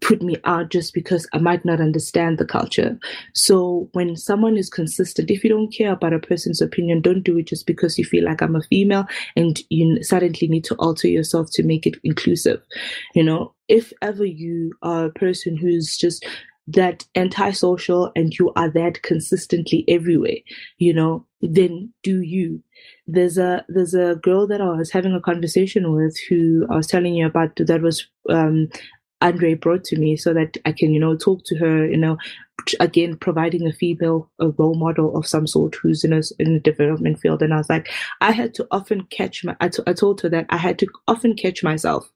put me out just because I might not understand the culture. So when someone is consistent, if you don't care about a person's opinion, don't do it just because you feel like I'm a female and you suddenly need to alter yourself to make it inclusive. You know, if ever you are a person who's just that antisocial and you are that consistently everywhere, you know, then do you. There's a there's a girl that I was having a conversation with who I was telling you about that was um, Andre brought to me so that I can, you know, talk to her, you know, again, providing a female a role model of some sort who's in a, in a development field. And I was like, I had to often catch my, I, t- I told her that I had to often catch myself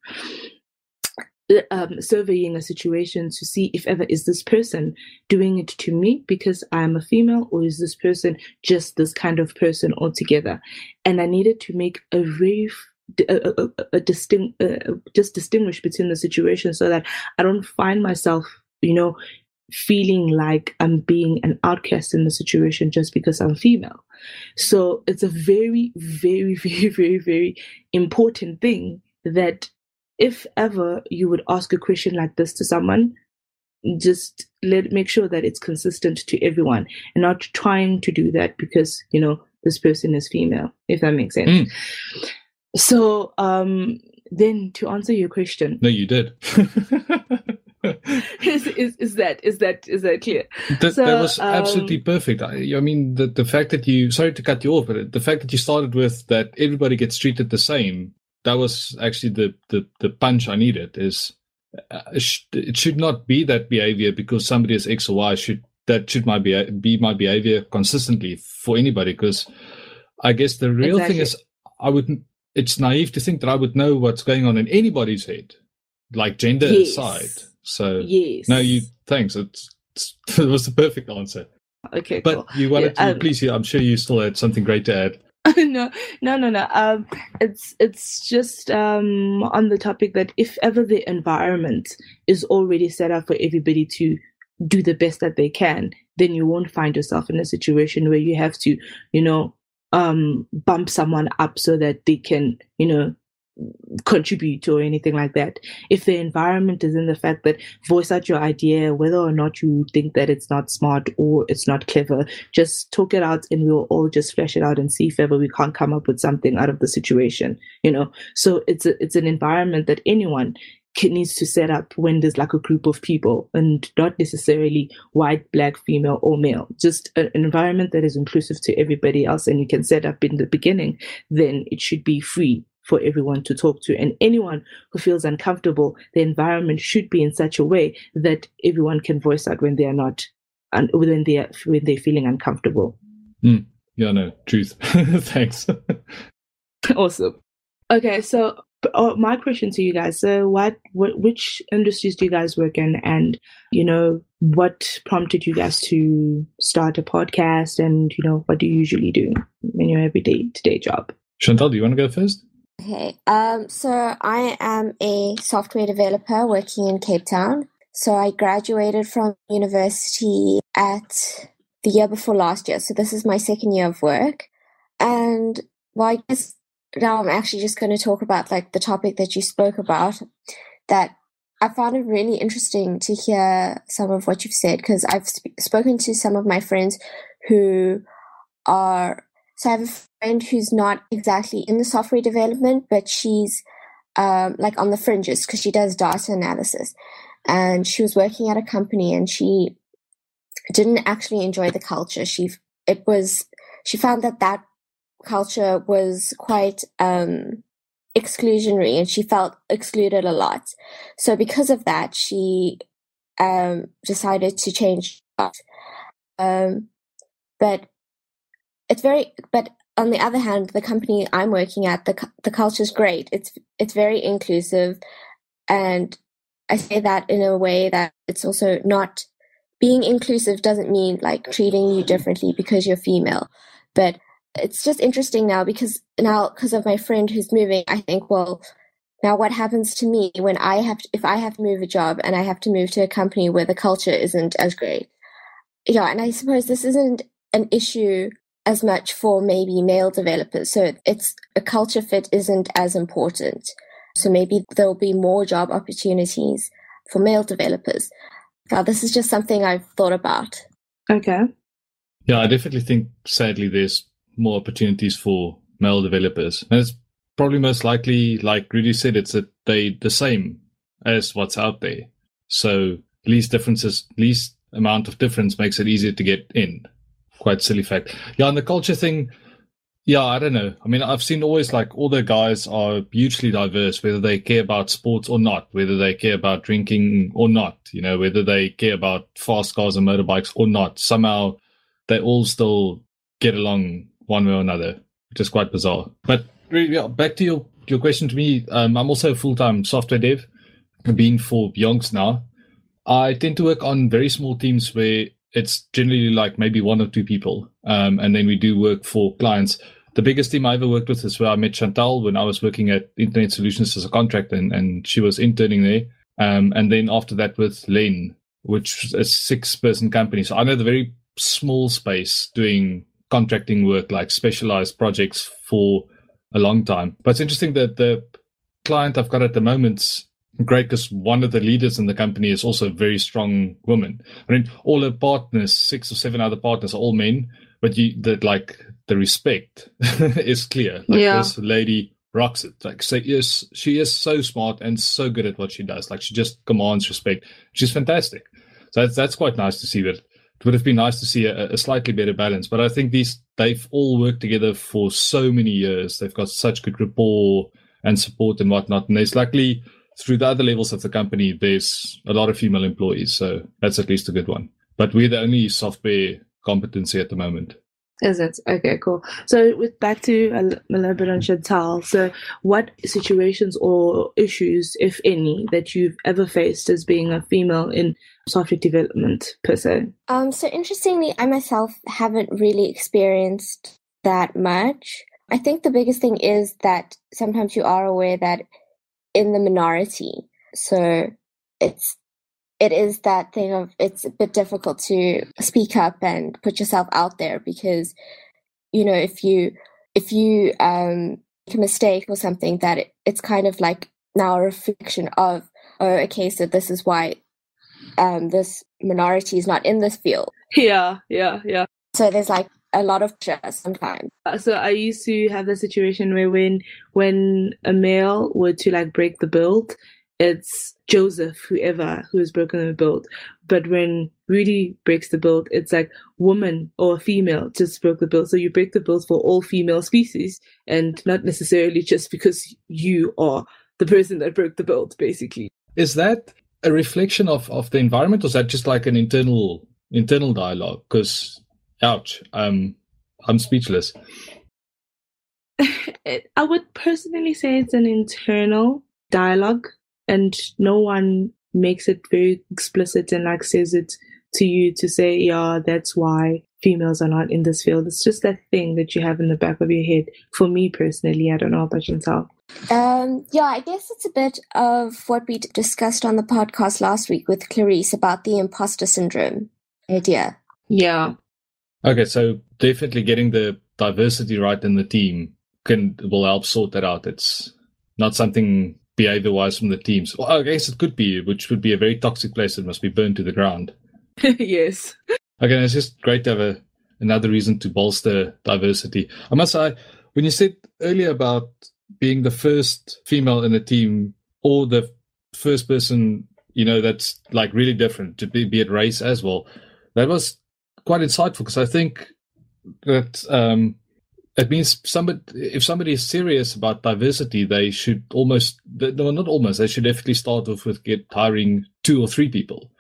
um, surveying a situation to see if ever is this person doing it to me because I'm a female or is this person just this kind of person altogether and i needed to make a very a, a, distinct, uh, just distinguish between the situation so that I don't find myself, you know, feeling like I'm being an outcast in the situation just because I'm female. So it's a very, very, very, very, very important thing that if ever you would ask a question like this to someone, just let make sure that it's consistent to everyone and not trying to do that because you know this person is female if that makes sense mm. So um, then to answer your question. No, you did. is, is, is that is that is that clear? That, so, that was um, absolutely perfect. I, I, mean, the the fact that you sorry to cut you off, but the fact that you started with that everybody gets treated the same. That was actually the the, the punch I needed. Is uh, it should not be that behavior because somebody is X or Y. Should that should my be be my behavior consistently for anybody? Because I guess the real exactly. thing is I wouldn't it's naive to think that I would know what's going on in anybody's head, like gender yes. aside. So yes, no, you thanks. It's, it's, it was the perfect answer. Okay, but cool. you wanted yeah, to um, please. I'm sure you still had something great to add. no, no, no, no. Um, it's it's just um on the topic that if ever the environment is already set up for everybody to do the best that they can, then you won't find yourself in a situation where you have to, you know, um, bump someone up so that they can, you know, contribute or anything like that. If the environment is in the fact that voice out your idea, whether or not you think that it's not smart or it's not clever, just talk it out and we'll all just flesh it out and see if ever we can't come up with something out of the situation, you know. So it's a, it's an environment that anyone needs to set up when there's like a group of people and not necessarily white, black, female, or male, just an environment that is inclusive to everybody else and you can set up in the beginning, then it should be free for everyone to talk to. And anyone who feels uncomfortable, the environment should be in such a way that everyone can voice out when they are not and when they are when they're feeling uncomfortable. Mm. Yeah, no, truth. Thanks. awesome. Okay, so oh, my question to you guys: so, what, what, which industries do you guys work in, and you know, what prompted you guys to start a podcast, and you know, what do you usually do in your everyday to day job? Chantal, do you want to go first? Okay, um, so I am a software developer working in Cape Town. So I graduated from university at the year before last year. So this is my second year of work. And well, I guess now I'm actually just going to talk about like the topic that you spoke about that I found it really interesting to hear some of what you've said because I've sp- spoken to some of my friends who are So I have a friend who's not exactly in the software development, but she's um, like on the fringes because she does data analysis. And she was working at a company and she didn't actually enjoy the culture. She it was she found that that culture was quite um, exclusionary and she felt excluded a lot. So because of that, she um, decided to change. Um, but it's very, but on the other hand, the company I'm working at, the the culture is great. It's it's very inclusive, and I say that in a way that it's also not being inclusive doesn't mean like treating you differently because you're female, but it's just interesting now because now because of my friend who's moving, I think, well, now what happens to me when I have to, if I have to move a job and I have to move to a company where the culture isn't as great? Yeah, and I suppose this isn't an issue as much for maybe male developers. So it's a culture fit isn't as important. So maybe there'll be more job opportunities for male developers. Now, this is just something I've thought about. Okay. Yeah, I definitely think sadly there's more opportunities for male developers. And it's probably most likely, like Rudy said, it's that they the same as what's out there. So least differences, least amount of difference makes it easier to get in. Quite silly fact. Yeah, and the culture thing, yeah, I don't know. I mean, I've seen always like all the guys are hugely diverse, whether they care about sports or not, whether they care about drinking or not, you know, whether they care about fast cars and motorbikes or not. Somehow they all still get along one way or another, which is quite bizarre. But yeah, back to your, your question to me, um, I'm also a full time software dev. Been for yonks now. I tend to work on very small teams where it's generally like maybe one or two people. Um, and then we do work for clients. The biggest team I ever worked with is where I met Chantal when I was working at Internet Solutions as a contractor, and, and she was interning there. Um, and then after that with Len, which is a six person company. So I know the very small space doing contracting work, like specialized projects for a long time. But it's interesting that the client I've got at the moment's great because one of the leaders in the company is also a very strong woman. I mean, all her partners, six or seven other partners, are all men, but you that like the respect is clear. Like Yeah. this lady rocks it. Like so yes, she is so smart and so good at what she does. Like she just commands respect. She's fantastic. So that's that's quite nice to see that. It would have been nice to see a, a slightly better balance, but I think these they've all worked together for so many years. They've got such good rapport and support and whatnot. And there's luckily through the other levels of the company, there's a lot of female employees, so that's at least a good one. But we're the only software competency at the moment. Is it? Okay, cool. So with back to a, little bit on Chantal. So what situations or issues, if any, that you've ever faced as being a female in software development per se? Um, so interestingly, I myself haven't really experienced that much. I think the biggest thing is that sometimes you are aware that in the minority, so it's it is that thing of it's a bit difficult to speak up and put yourself out there because you know if you if you um make a mistake or something that it, it's kind of like now a reflection of oh okay so this is why um this minority is not in this field Yeah, yeah, yeah. so there's like a lot of pressure sometimes Uh, So I used to have the situation where when when a male were to like break the build, it's Joseph, whoever who has broken the build. But when Rudy breaks the build, it's like woman or female just broke the build. So you break the build for all female species and not necessarily just because you are the person that broke the build, basically. Is that a reflection of, of the environment, or is that just like an internal internal dialogue? Because, ouch, um, I'm speechless. I would personally say it's an internal dialogue, and no one makes it very explicit and like says it to you to say, yeah, that's why females are not in this field. It's just that thing that you have in the back of your head. For me personally, I don't know about Chantal. Um, yeah, I guess it's a bit of what we discussed on the podcast last week with Clarice about the imposter syndrome idea. Yeah, Okay, so definitely getting the diversity right in the team can will help sort that out. It's not something behavior wise from the teams. Well, I guess it could be, which would be a very toxic place that must be burned to the ground. yes. Okay, it's just great to have a, another reason to bolster diversity. I must say, when you said earlier about being the first female in a team or the first person, you know, that's like really different to be, be it race as well, that was quite insightful because I think that um, it means somebody if somebody is serious about diversity, they should almost no, not almost they should definitely start off with get hiring two or three people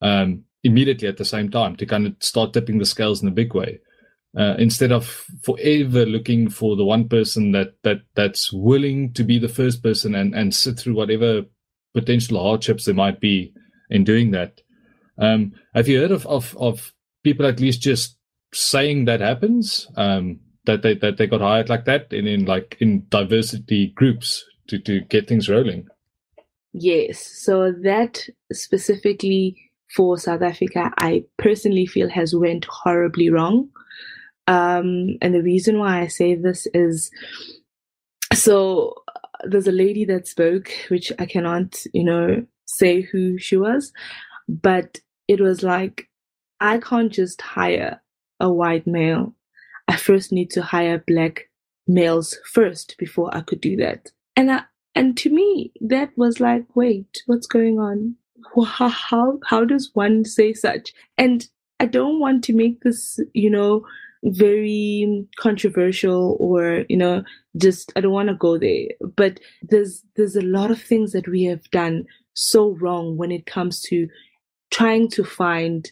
um, immediately at the same time to kind of start tipping the scales in a big way. Uh, instead of forever looking for the one person that that that's willing to be the first person and and sit through whatever potential hardships there might be in doing that. Um, have you heard of, of of people at least just saying that happens? Um, that they that they got hired like that and in like in diversity groups to to get things rolling. Yes. So that specifically for South Africa, I personally feel has went horribly wrong. Um, and the reason why I say this is so there's a lady that spoke, which I cannot, you know, say who she was, but it was like, I can't just hire a white male. I first need to hire black males first before I could do that. And I, and to me, that was like, wait, what's going on? How, how, how does one say such? And I don't want to make this, you know, very controversial or you know just i don't want to go there. But there's there's a lot of things that we have done so wrong when it comes to trying to find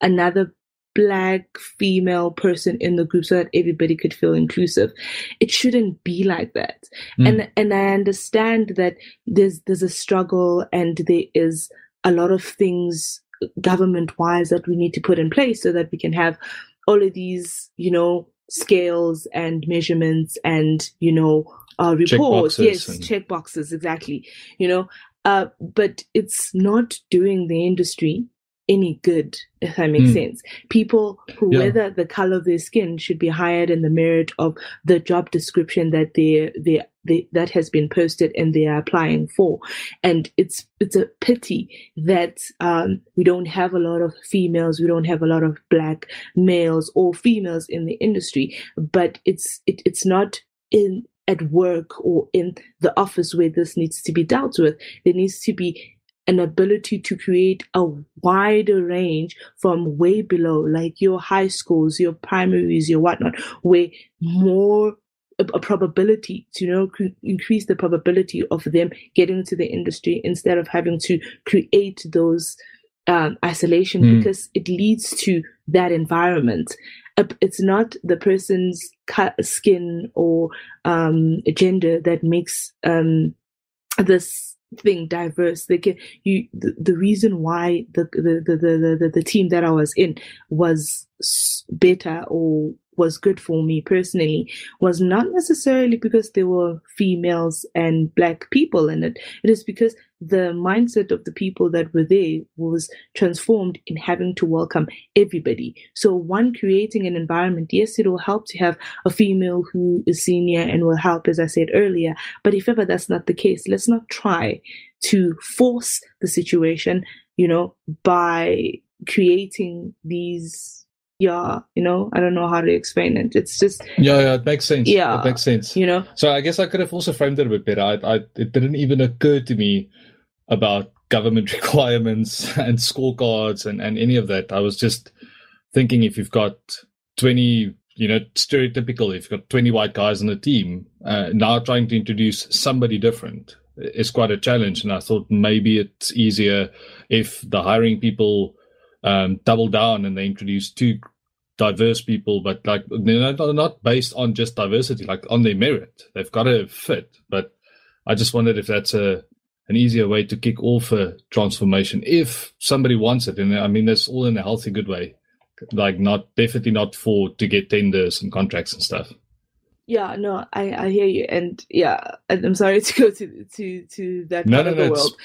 another black female person in the group so that everybody could feel inclusive. It shouldn't be like that. Mm. and and i understand that there's there's a struggle and there is a lot of things government wise that we need to put in place so that we can have all of these, you know, scales and measurements and, you know, uh, reports. Check yes, and... check boxes, exactly. You know, uh, but it's not doing the industry any good, if that makes mm. sense. People who, yeah. whether the color of their skin, should be hired in the merit of the job description that they they they that has been posted and they are applying for. And it's it's a pity that um, we don't have a lot of females, we don't have a lot of black males or females in the industry. But it's it, it's not in at work or in the office where this needs to be dealt with. There needs to be an ability to create a wider range from way below, like your high schools, your primaries, your whatnot, where more a, probability to you know increase the probability of them getting into the industry instead of having to create those um, isolation mm. because it leads to that environment. It's not the person's skin or um, gender that makes um, this thing diverse. They can you the, the reason why the the, the the the the team that i was in was better or was good for me personally was not necessarily because there were females and black people in it it is because the mindset of the people that were there was transformed in having to welcome everybody. So, one, creating an environment, yes, it will help to have a female who is senior and will help, as I said earlier. But if ever that's not the case, let's not try to force the situation, you know, by creating these yeah, you know, I don't know how to explain it. It's just yeah, yeah, it makes sense. Yeah, it makes sense. You know, so I guess I could have also framed it a bit better. I, I it didn't even occur to me about government requirements and scorecards and, and any of that. I was just thinking if you've got 20, you know, stereotypical, if you've got 20 white guys on the team, uh, now trying to introduce somebody different is quite a challenge. And I thought maybe it's easier if the hiring people um, double down and they introduce two diverse people, but like they're not, not based on just diversity, like on their merit. They've got to fit. But I just wondered if that's a an easier way to kick off a transformation if somebody wants it. And I mean, that's all in a healthy, good way. Like, not definitely not for to get tenders and contracts and stuff. Yeah, no, I, I hear you, and yeah, I'm sorry to go to to to that no, part no, of the no, world,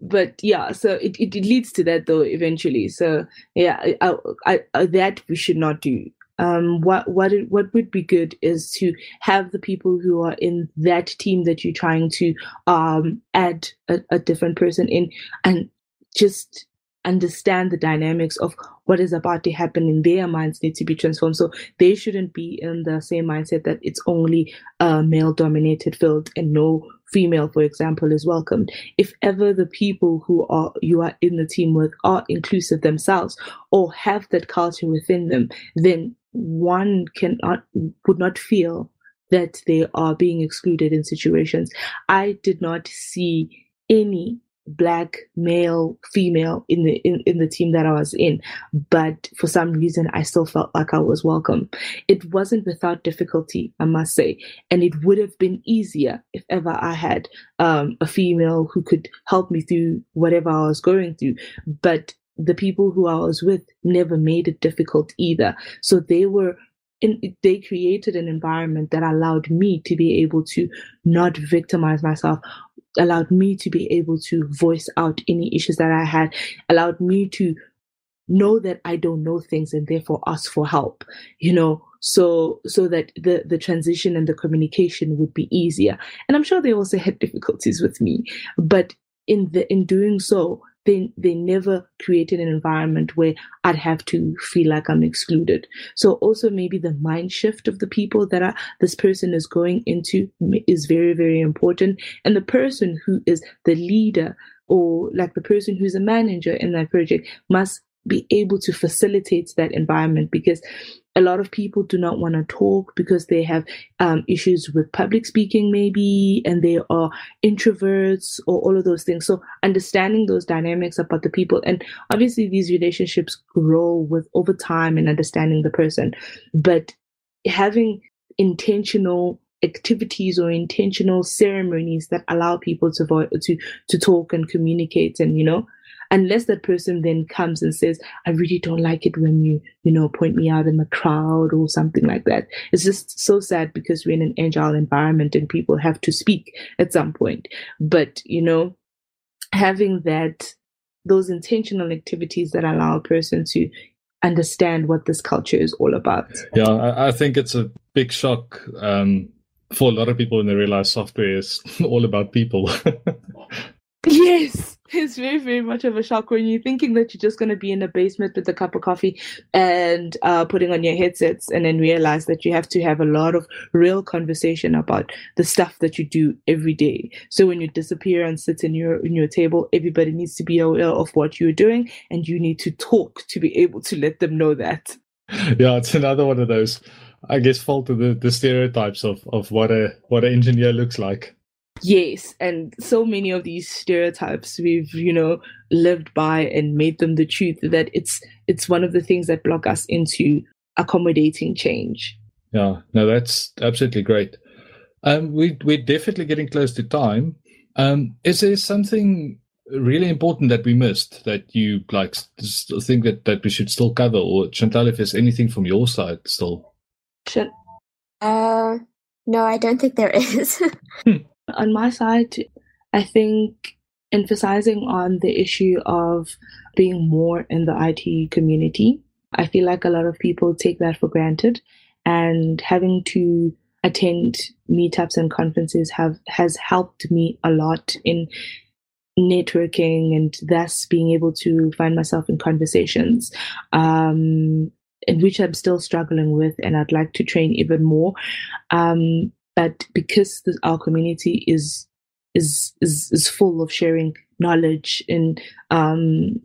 but yeah, so it, it, it leads to that though eventually. So yeah, I, I, I, that we should not do um, what what it, what would be good is to have the people who are in that team that you're trying to um, add a, a different person in, and just understand the dynamics of what is about to happen in their minds need to be transformed. So they shouldn't be in the same mindset that it's only a male dominated field and no female, for example, is welcomed. If ever the people who are you are in the team with are inclusive themselves or have that culture within them, then one cannot would not feel that they are being excluded in situations. I did not see any black male female in the in, in the team that I was in. But for some reason I still felt like I was welcome. It wasn't without difficulty I must say. And it would have been easier if ever I had um, a female who could help me through whatever I was going through. But the people who I was with never made it difficult either. So they were in, they created an environment that allowed me to be able to not victimize myself allowed me to be able to voice out any issues that I had, allowed me to know that I don't know things and therefore ask for help, you know, so so that the the transition and the communication would be easier. And I'm sure they also had difficulties with me, but in the in doing so, they they never created an environment where I'd have to feel like I'm excluded. So also maybe the mind shift of the people that are, this person is going into is very very important, and the person who is the leader or like the person who's a manager in that project must be able to facilitate that environment because a lot of people do not want to talk because they have um, issues with public speaking, maybe, and they are introverts or all of those things. So, understanding those dynamics about the people, and obviously, these relationships grow with over time and understanding the person, but having intentional activities or intentional ceremonies that allow people to vo- to to talk and communicate and you know unless that person then comes and says, I really don't like it when you, you know, point me out in the crowd or something like that. It's just so sad because we're in an agile environment and people have to speak at some point. But, you know, having that, those intentional activities that allow a person to understand what this culture is all about. Yeah, I, I think it's a big shock um, for a lot of people when they realize software is all about people. yes it's very, very much of a shock when you're thinking that you're just going to be in a basement with a cup of coffee and uh, putting on your headsets, and then realize that you have to have a lot of real conversation about the stuff that you do every day. So when you disappear and sit in your in your table, everybody needs to be aware of what you're doing, and you need to talk to be able to let them know that. Yeah, it's another one of those, I guess, fall to the, the stereotypes of, of what a what an engineer looks like. Yes, and so many of these stereotypes we've, you know, lived by and made them the truth that it's it's one of the things that block us into accommodating change. Yeah, no, that's absolutely great. Um, we we're definitely getting close to time. Um, is there something really important that we missed that you like think that, that we should still cover, or Chantal, if there's anything from your side still? Uh, no, I don't think there is. On my side, I think emphasizing on the issue of being more in the IT community. I feel like a lot of people take that for granted and having to attend meetups and conferences have has helped me a lot in networking and thus being able to find myself in conversations um, in which I'm still struggling with and I'd like to train even more. Um, but because this, our community is is is is full of sharing knowledge and um,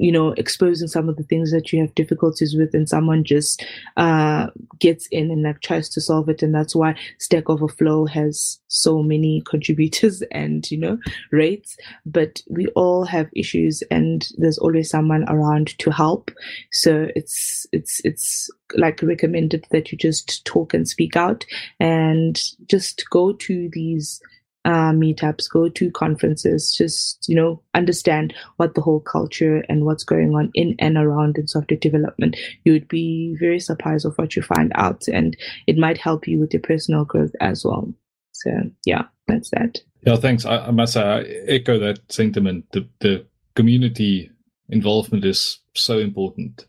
you know exposing some of the things that you have difficulties with and someone just uh, gets in and like tries to solve it and that's why stack overflow has so many contributors and you know rates. But we all have issues and there's always someone around to help. So it's it's it's like recommended that you just talk and speak out and just go to these uh, meetups, go to conferences, just you know understand what the whole culture and what's going on in and around in software development. You would be very surprised of what you find out, and it might help you with your personal growth as well. So yeah, that's that. Yeah, thanks. I, I must say I echo that sentiment. The the community involvement is so important.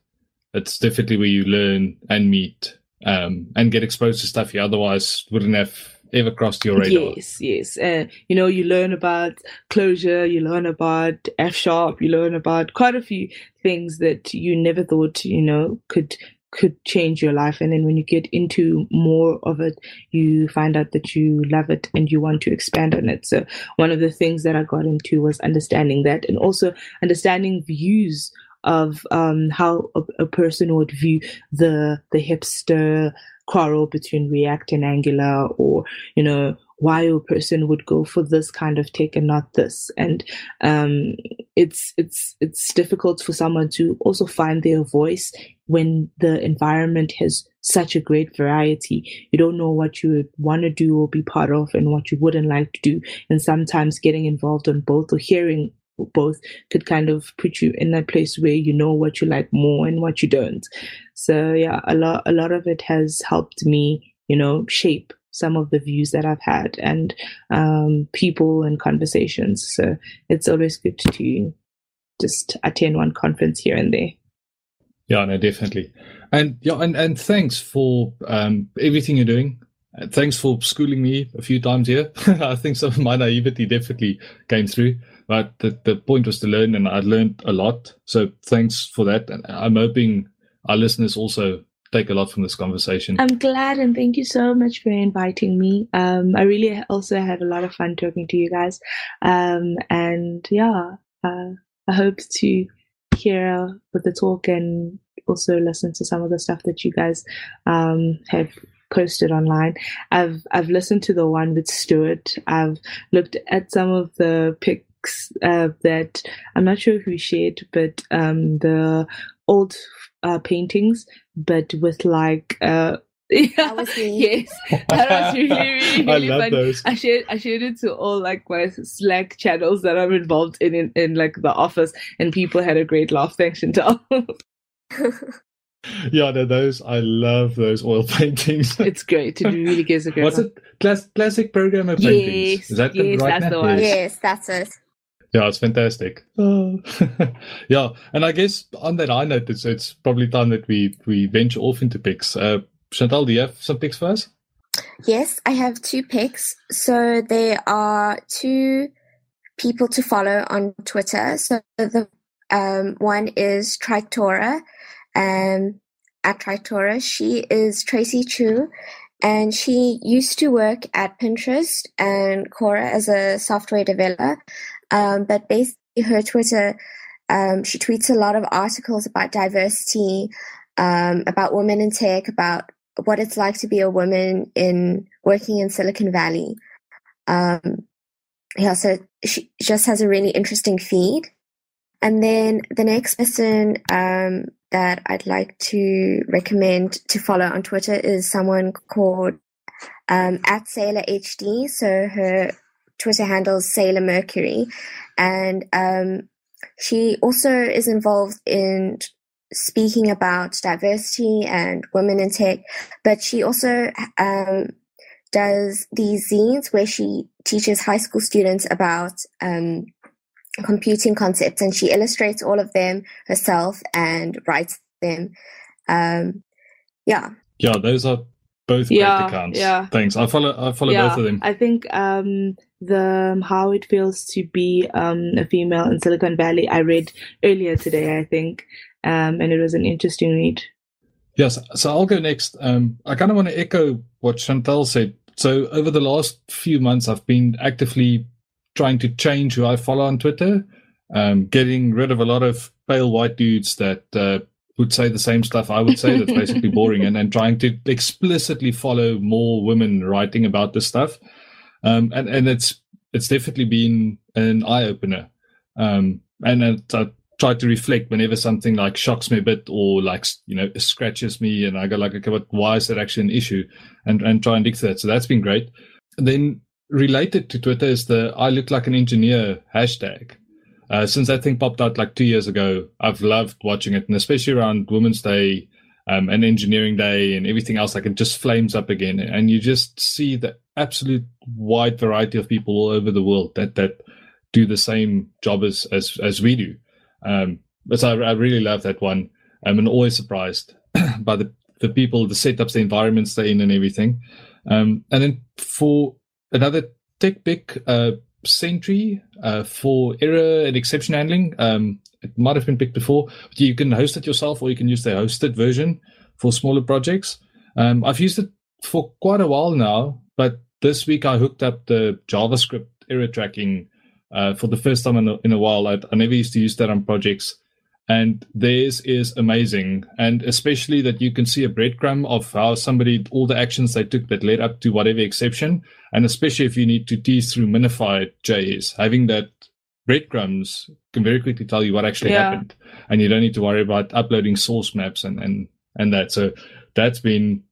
It's definitely where you learn and meet um, and get exposed to stuff you otherwise wouldn't have ever crossed your radar. Yes, yes. Uh, you know, you learn about Clojure, you learn about F sharp, you learn about quite a few things that you never thought, you know, could could change your life. And then when you get into more of it, you find out that you love it and you want to expand on it. So one of the things that I got into was understanding that and also understanding views of um, how a, a, person would view the the hipster quarrel between React and Angular, or you know why a person would go for this kind of tech and not this. And um, it's it's it's difficult for someone to also find their voice when the environment has such a great variety. You don't know what you would want to do or be part of and what you wouldn't like to do. And sometimes getting involved on both or hearing both could kind of put you in that place where you know what you like more and what you don't so yeah a lot a lot of it has helped me you know shape some of the views that I've had and um, people and conversations. So it's always good to just attend one conference here and there. Yeah, no, definitely. And yeah, and, and thanks for um, everything you're doing. Thanks for schooling me a few times here. I think some of my naivety definitely came through, but the, the point was to learn, and I learned a lot. So thanks for that. And I'm hoping our listeners also take a lot from this conversation. I'm glad and thank you so much for inviting me. Um, I really also had a lot of fun talking to you guys. Um, and yeah, uh, I hope to hear with the talk and also listen to some of the stuff that you guys um, have posted online. I've I've listened to the one with Stuart. I've looked at some of the pics uh, that I'm not sure who shared, but um, the old uh, paintings, but with like uh, yeah, yes, that was really, really, really I fun. Those. I shared, I shared it to all like my Slack channels that I'm involved in, in, in like the office, and people had a great laugh. Thanks, Chantal. yeah, no, those I love those oil paintings. it's great. It really gives a great. What's it? Class, classic programmer paintings. Yes, Is that yes, right that's now? the one. Yes. yes, that's it. Yeah, it's fantastic. Oh. yeah, and I guess on that high note, it's, it's probably time that we we venture off into picks. Uh, Chantal, do you have some picks for us? Yes, I have two picks. So there are two people to follow on Twitter. So the um, one is Triketora, um, at Triketora. She is Tracy Chou, and she used to work at Pinterest and Quora as a software developer. Um, but basically, her Twitter, um, she tweets a lot of articles about diversity, um, about women in tech, about what it's like to be a woman in working in Silicon Valley. Um, yeah, so she just has a really interesting feed. And then the next person um, that I'd like to recommend to follow on Twitter is someone called um, at Sailor HG. So her Twitter handles Sailor Mercury, and um, she also is involved in speaking about diversity and women in tech. But she also um, does these zines where she teaches high school students about um, computing concepts, and she illustrates all of them herself and writes them. Um, yeah. Yeah, those are both great Yeah, accounts. yeah. Thanks. I follow. I follow yeah, both of them. I think um, the um, how it feels to be um, a female in Silicon Valley. I read earlier today, I think, um, and it was an interesting read. Yes, so I'll go next. Um, I kind of want to echo what Chantal said. So over the last few months, I've been actively trying to change who I follow on Twitter, um, getting rid of a lot of pale white dudes that uh, would say the same stuff I would say that's basically boring, and then trying to explicitly follow more women writing about this stuff. Um, and and it's it's definitely been an eye opener. Um, and it, I try to reflect whenever something like shocks me a bit or like you know scratches me, and I go like, okay, but why is that actually an issue? And and try and dig that. So that's been great. And then related to Twitter is the I look like an engineer hashtag. Uh, since that thing popped out like two years ago, I've loved watching it, and especially around Women's Day um, and Engineering Day and everything else, like it just flames up again, and you just see the absolute wide variety of people all over the world that that do the same job as as, as we do. Um, but I, I really love that one. I'm always surprised by the the people, the setups, the environments they're in, and everything. Um, and then for another tech pick, uh, Sentry uh, for error and exception handling. Um, it might have been picked before, but you can host it yourself or you can use the hosted version for smaller projects. Um, I've used it for quite a while now, but this week I hooked up the JavaScript error tracking uh, for the first time in a, in a while. I, I never used to use that on projects. And theirs is amazing. And especially that you can see a breadcrumb of how somebody, all the actions they took that led up to whatever exception. And especially if you need to tease through minified JS, having that breadcrumbs can very quickly tell you what actually yeah. happened. And you don't need to worry about uploading source maps and, and, and that. So that's been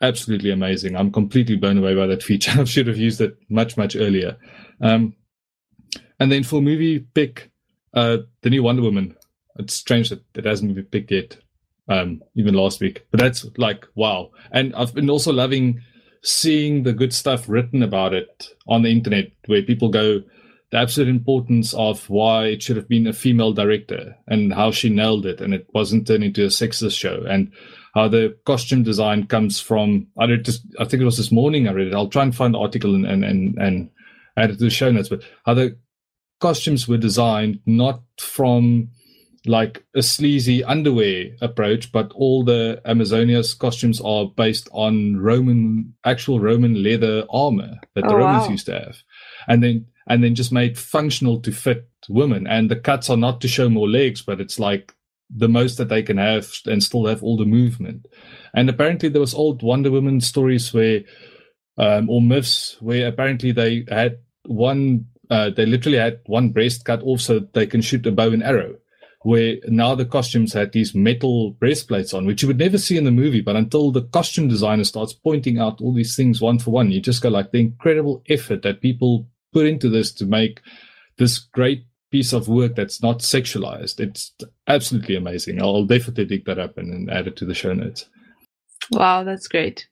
absolutely amazing. I'm completely blown away by that feature. I should have used it much, much earlier. Um, and then for movie pick, uh, the new Wonder Woman. It's strange that it hasn't been picked yet, um, even last week. But that's like wow. And I've been also loving seeing the good stuff written about it on the internet, where people go the absolute importance of why it should have been a female director and how she nailed it, and it wasn't turned into a sexist show, and how the costume design comes from. I read I think it was this morning. I read it. I'll try and find the article and and and, and add it to the show notes. But how the costumes were designed not from like a sleazy underwear approach, but all the Amazonia's costumes are based on Roman, actual Roman leather armor that the oh, Romans wow. used to have, and then and then just made functional to fit women. And the cuts are not to show more legs, but it's like the most that they can have and still have all the movement. And apparently there was old Wonder Woman stories where, um, or myths where apparently they had one uh, they literally had one breast cut off so they can shoot a bow and arrow. Where now the costumes had these metal breastplates on, which you would never see in the movie. But until the costume designer starts pointing out all these things one for one, you just go like the incredible effort that people put into this to make this great piece of work that's not sexualized. It's absolutely amazing. I'll definitely dig that up and, and add it to the show notes. Wow, that's great.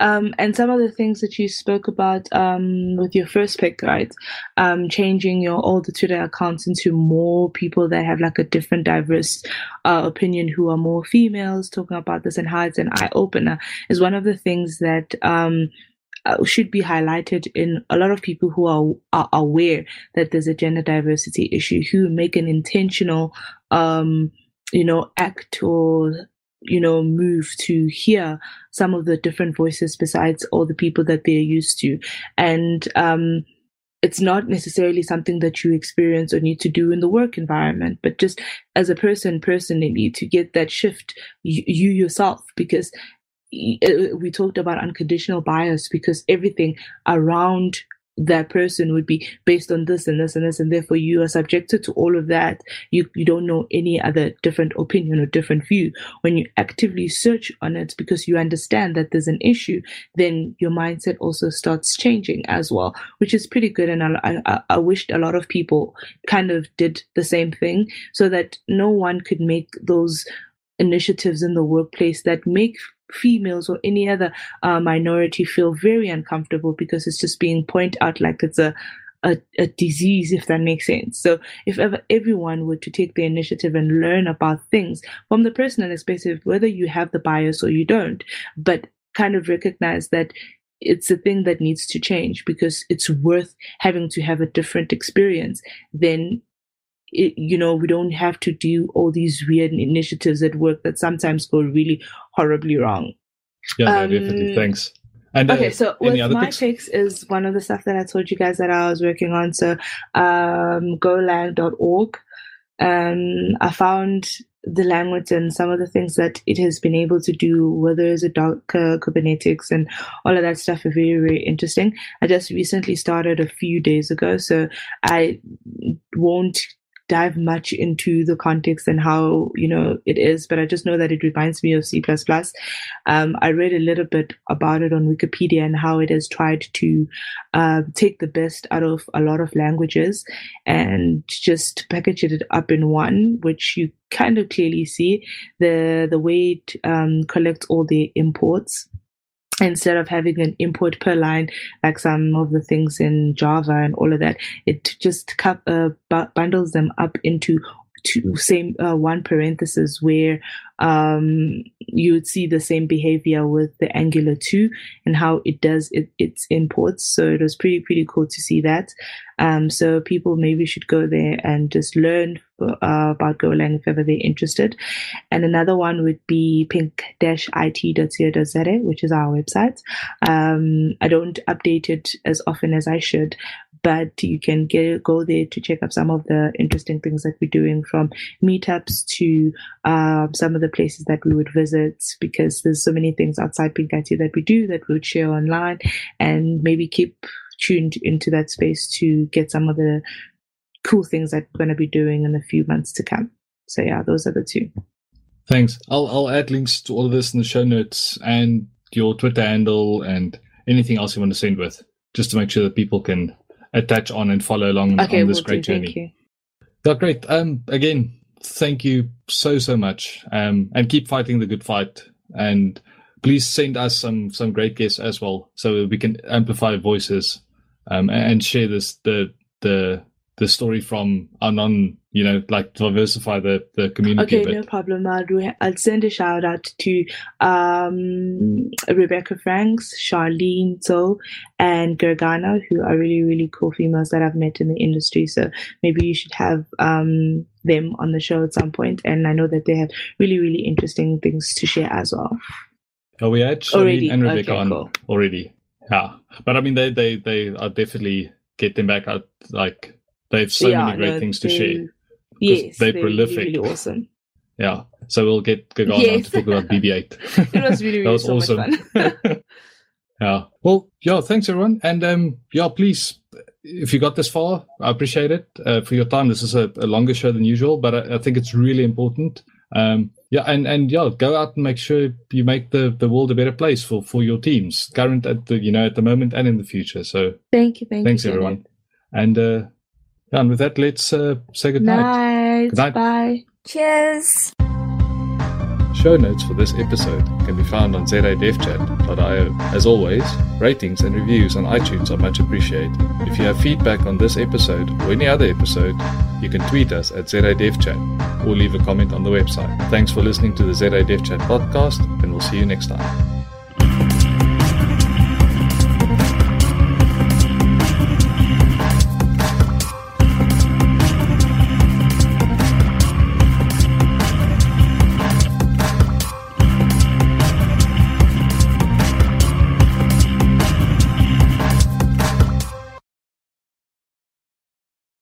Um, and some of the things that you spoke about um, with your first pick, right? Um, changing your older Twitter accounts into more people that have like a different, diverse uh, opinion who are more females, talking about this and how it's an eye opener is one of the things that um, uh, should be highlighted in a lot of people who are, are aware that there's a gender diversity issue who make an intentional um, you know act or you know, move to hear some of the different voices besides all the people that they're used to. And um, it's not necessarily something that you experience or need to do in the work environment, but just as a person, personally, to get that shift, you, you yourself, because Uh, uh, we talked about unconditional bias because everything around that person would be based on this and this and this and therefore you are subjected to all of that. You you don't know any other different opinion or different view. When you actively search on it because you understand that there's an issue then your mindset also starts changing as well which is pretty good. And I, I, I wished a lot of people kind of did the same thing so that no one could make those initiatives in the workplace that make females or any other uh, minority feel very uncomfortable because it's just being pointed out like it's a, a, a disease, if that makes sense. So if ever everyone were to take the initiative and learn about things from the personal perspective, whether you have the bias or you don't, but kind of recognize that it's a thing that needs to change because it's worth having to have a different experience, then it, you know, we don't have to do all these weird initiatives at work that sometimes go really horribly wrong. Yeah, um, definitely. Thanks. And, uh, okay, so with my picks? picks? is one of the stuff that I told you guys that I was working on. So, um, golang.org. Um, I found the language and some of the things that it has been able to do, whether it's a Docker, Kubernetes, and all of that stuff, are very, very interesting. I just recently started a few days ago, so I won't dive much into the context and how you know it is but i just know that it reminds me of c++ um, i read a little bit about it on wikipedia and how it has tried to uh, take the best out of a lot of languages and just package it up in one which you kind of clearly see the the way it um, collects all the imports instead of having an import per line like some of the things in Java and all of that, it just uh, bundles them up into two same uh, one parenthesis where um, you would see the same behavior with the Angular 2 and how it does it, its imports. So it was pretty, pretty cool to see that. Um, so people maybe should go there and just learn uh, about Golang if ever they're interested. And another one would be pink-it.co.za, which is our website. Um, I don't update it as often as I should, but you can get go there to check up some of the interesting things that we're doing from meetups to um, some of the places that we would visit because there's so many things outside Pink IT that we do that we would share online and maybe keep tuned into that space to get some of the cool things that we're going to be doing in the few months to come. So yeah, those are the two. Thanks. I'll I'll add links to all of this in the show notes and your Twitter handle and anything else you want to send with, just to make sure that people can attach on and follow along okay, on this we'll great do. journey. Thank you. Yeah, great. Um, again, thank you so so much. Um, and keep fighting the good fight. And please send us some some great guests as well, so we can amplify voices um, and share this the the the story from our non you know like diversify the the community Okay, no problem. I'll do. I'll send a shout out to um, Rebecca Franks, Charlene So, and Gergana, who are really really cool females that I've met in the industry. So maybe you should have um, them on the show at some point. And I know that they have really really interesting things to share as well. Oh, we had Charlene Already? and Rebecca Okay, on already. Yeah, but I mean they they they are definitely getting back out. Like they have so many great no, things to share. Yes, they're they're really, prolific. really awesome. Yeah, so we'll get Gergana on Yes. to talk about BB8. It was really, that really was so much awesome. fun. yeah. Well, yeah. Thanks everyone, and um, yeah, please, if you got this far, I appreciate it uh, for your time. This is a, a longer show than usual, but I, I think it's really important. Um, yeah, and and yeah, go out and make sure you make the the world a better place for for your teams, current at the you know at the moment and in the future. So Thank you, thank thanks you. everyone, and uh, yeah, and with that, let's uh, say goodnight. Night. Good night. Bye. Cheers. Show notes for this episode can be found on zadevchat.io. As always, ratings and reviews on iTunes are much appreciated. If you have feedback on this episode or any other episode, you can tweet us at zadevchat or leave a comment on the website. Thanks for listening to the ZA Dev Chat podcast, and we'll see you next time.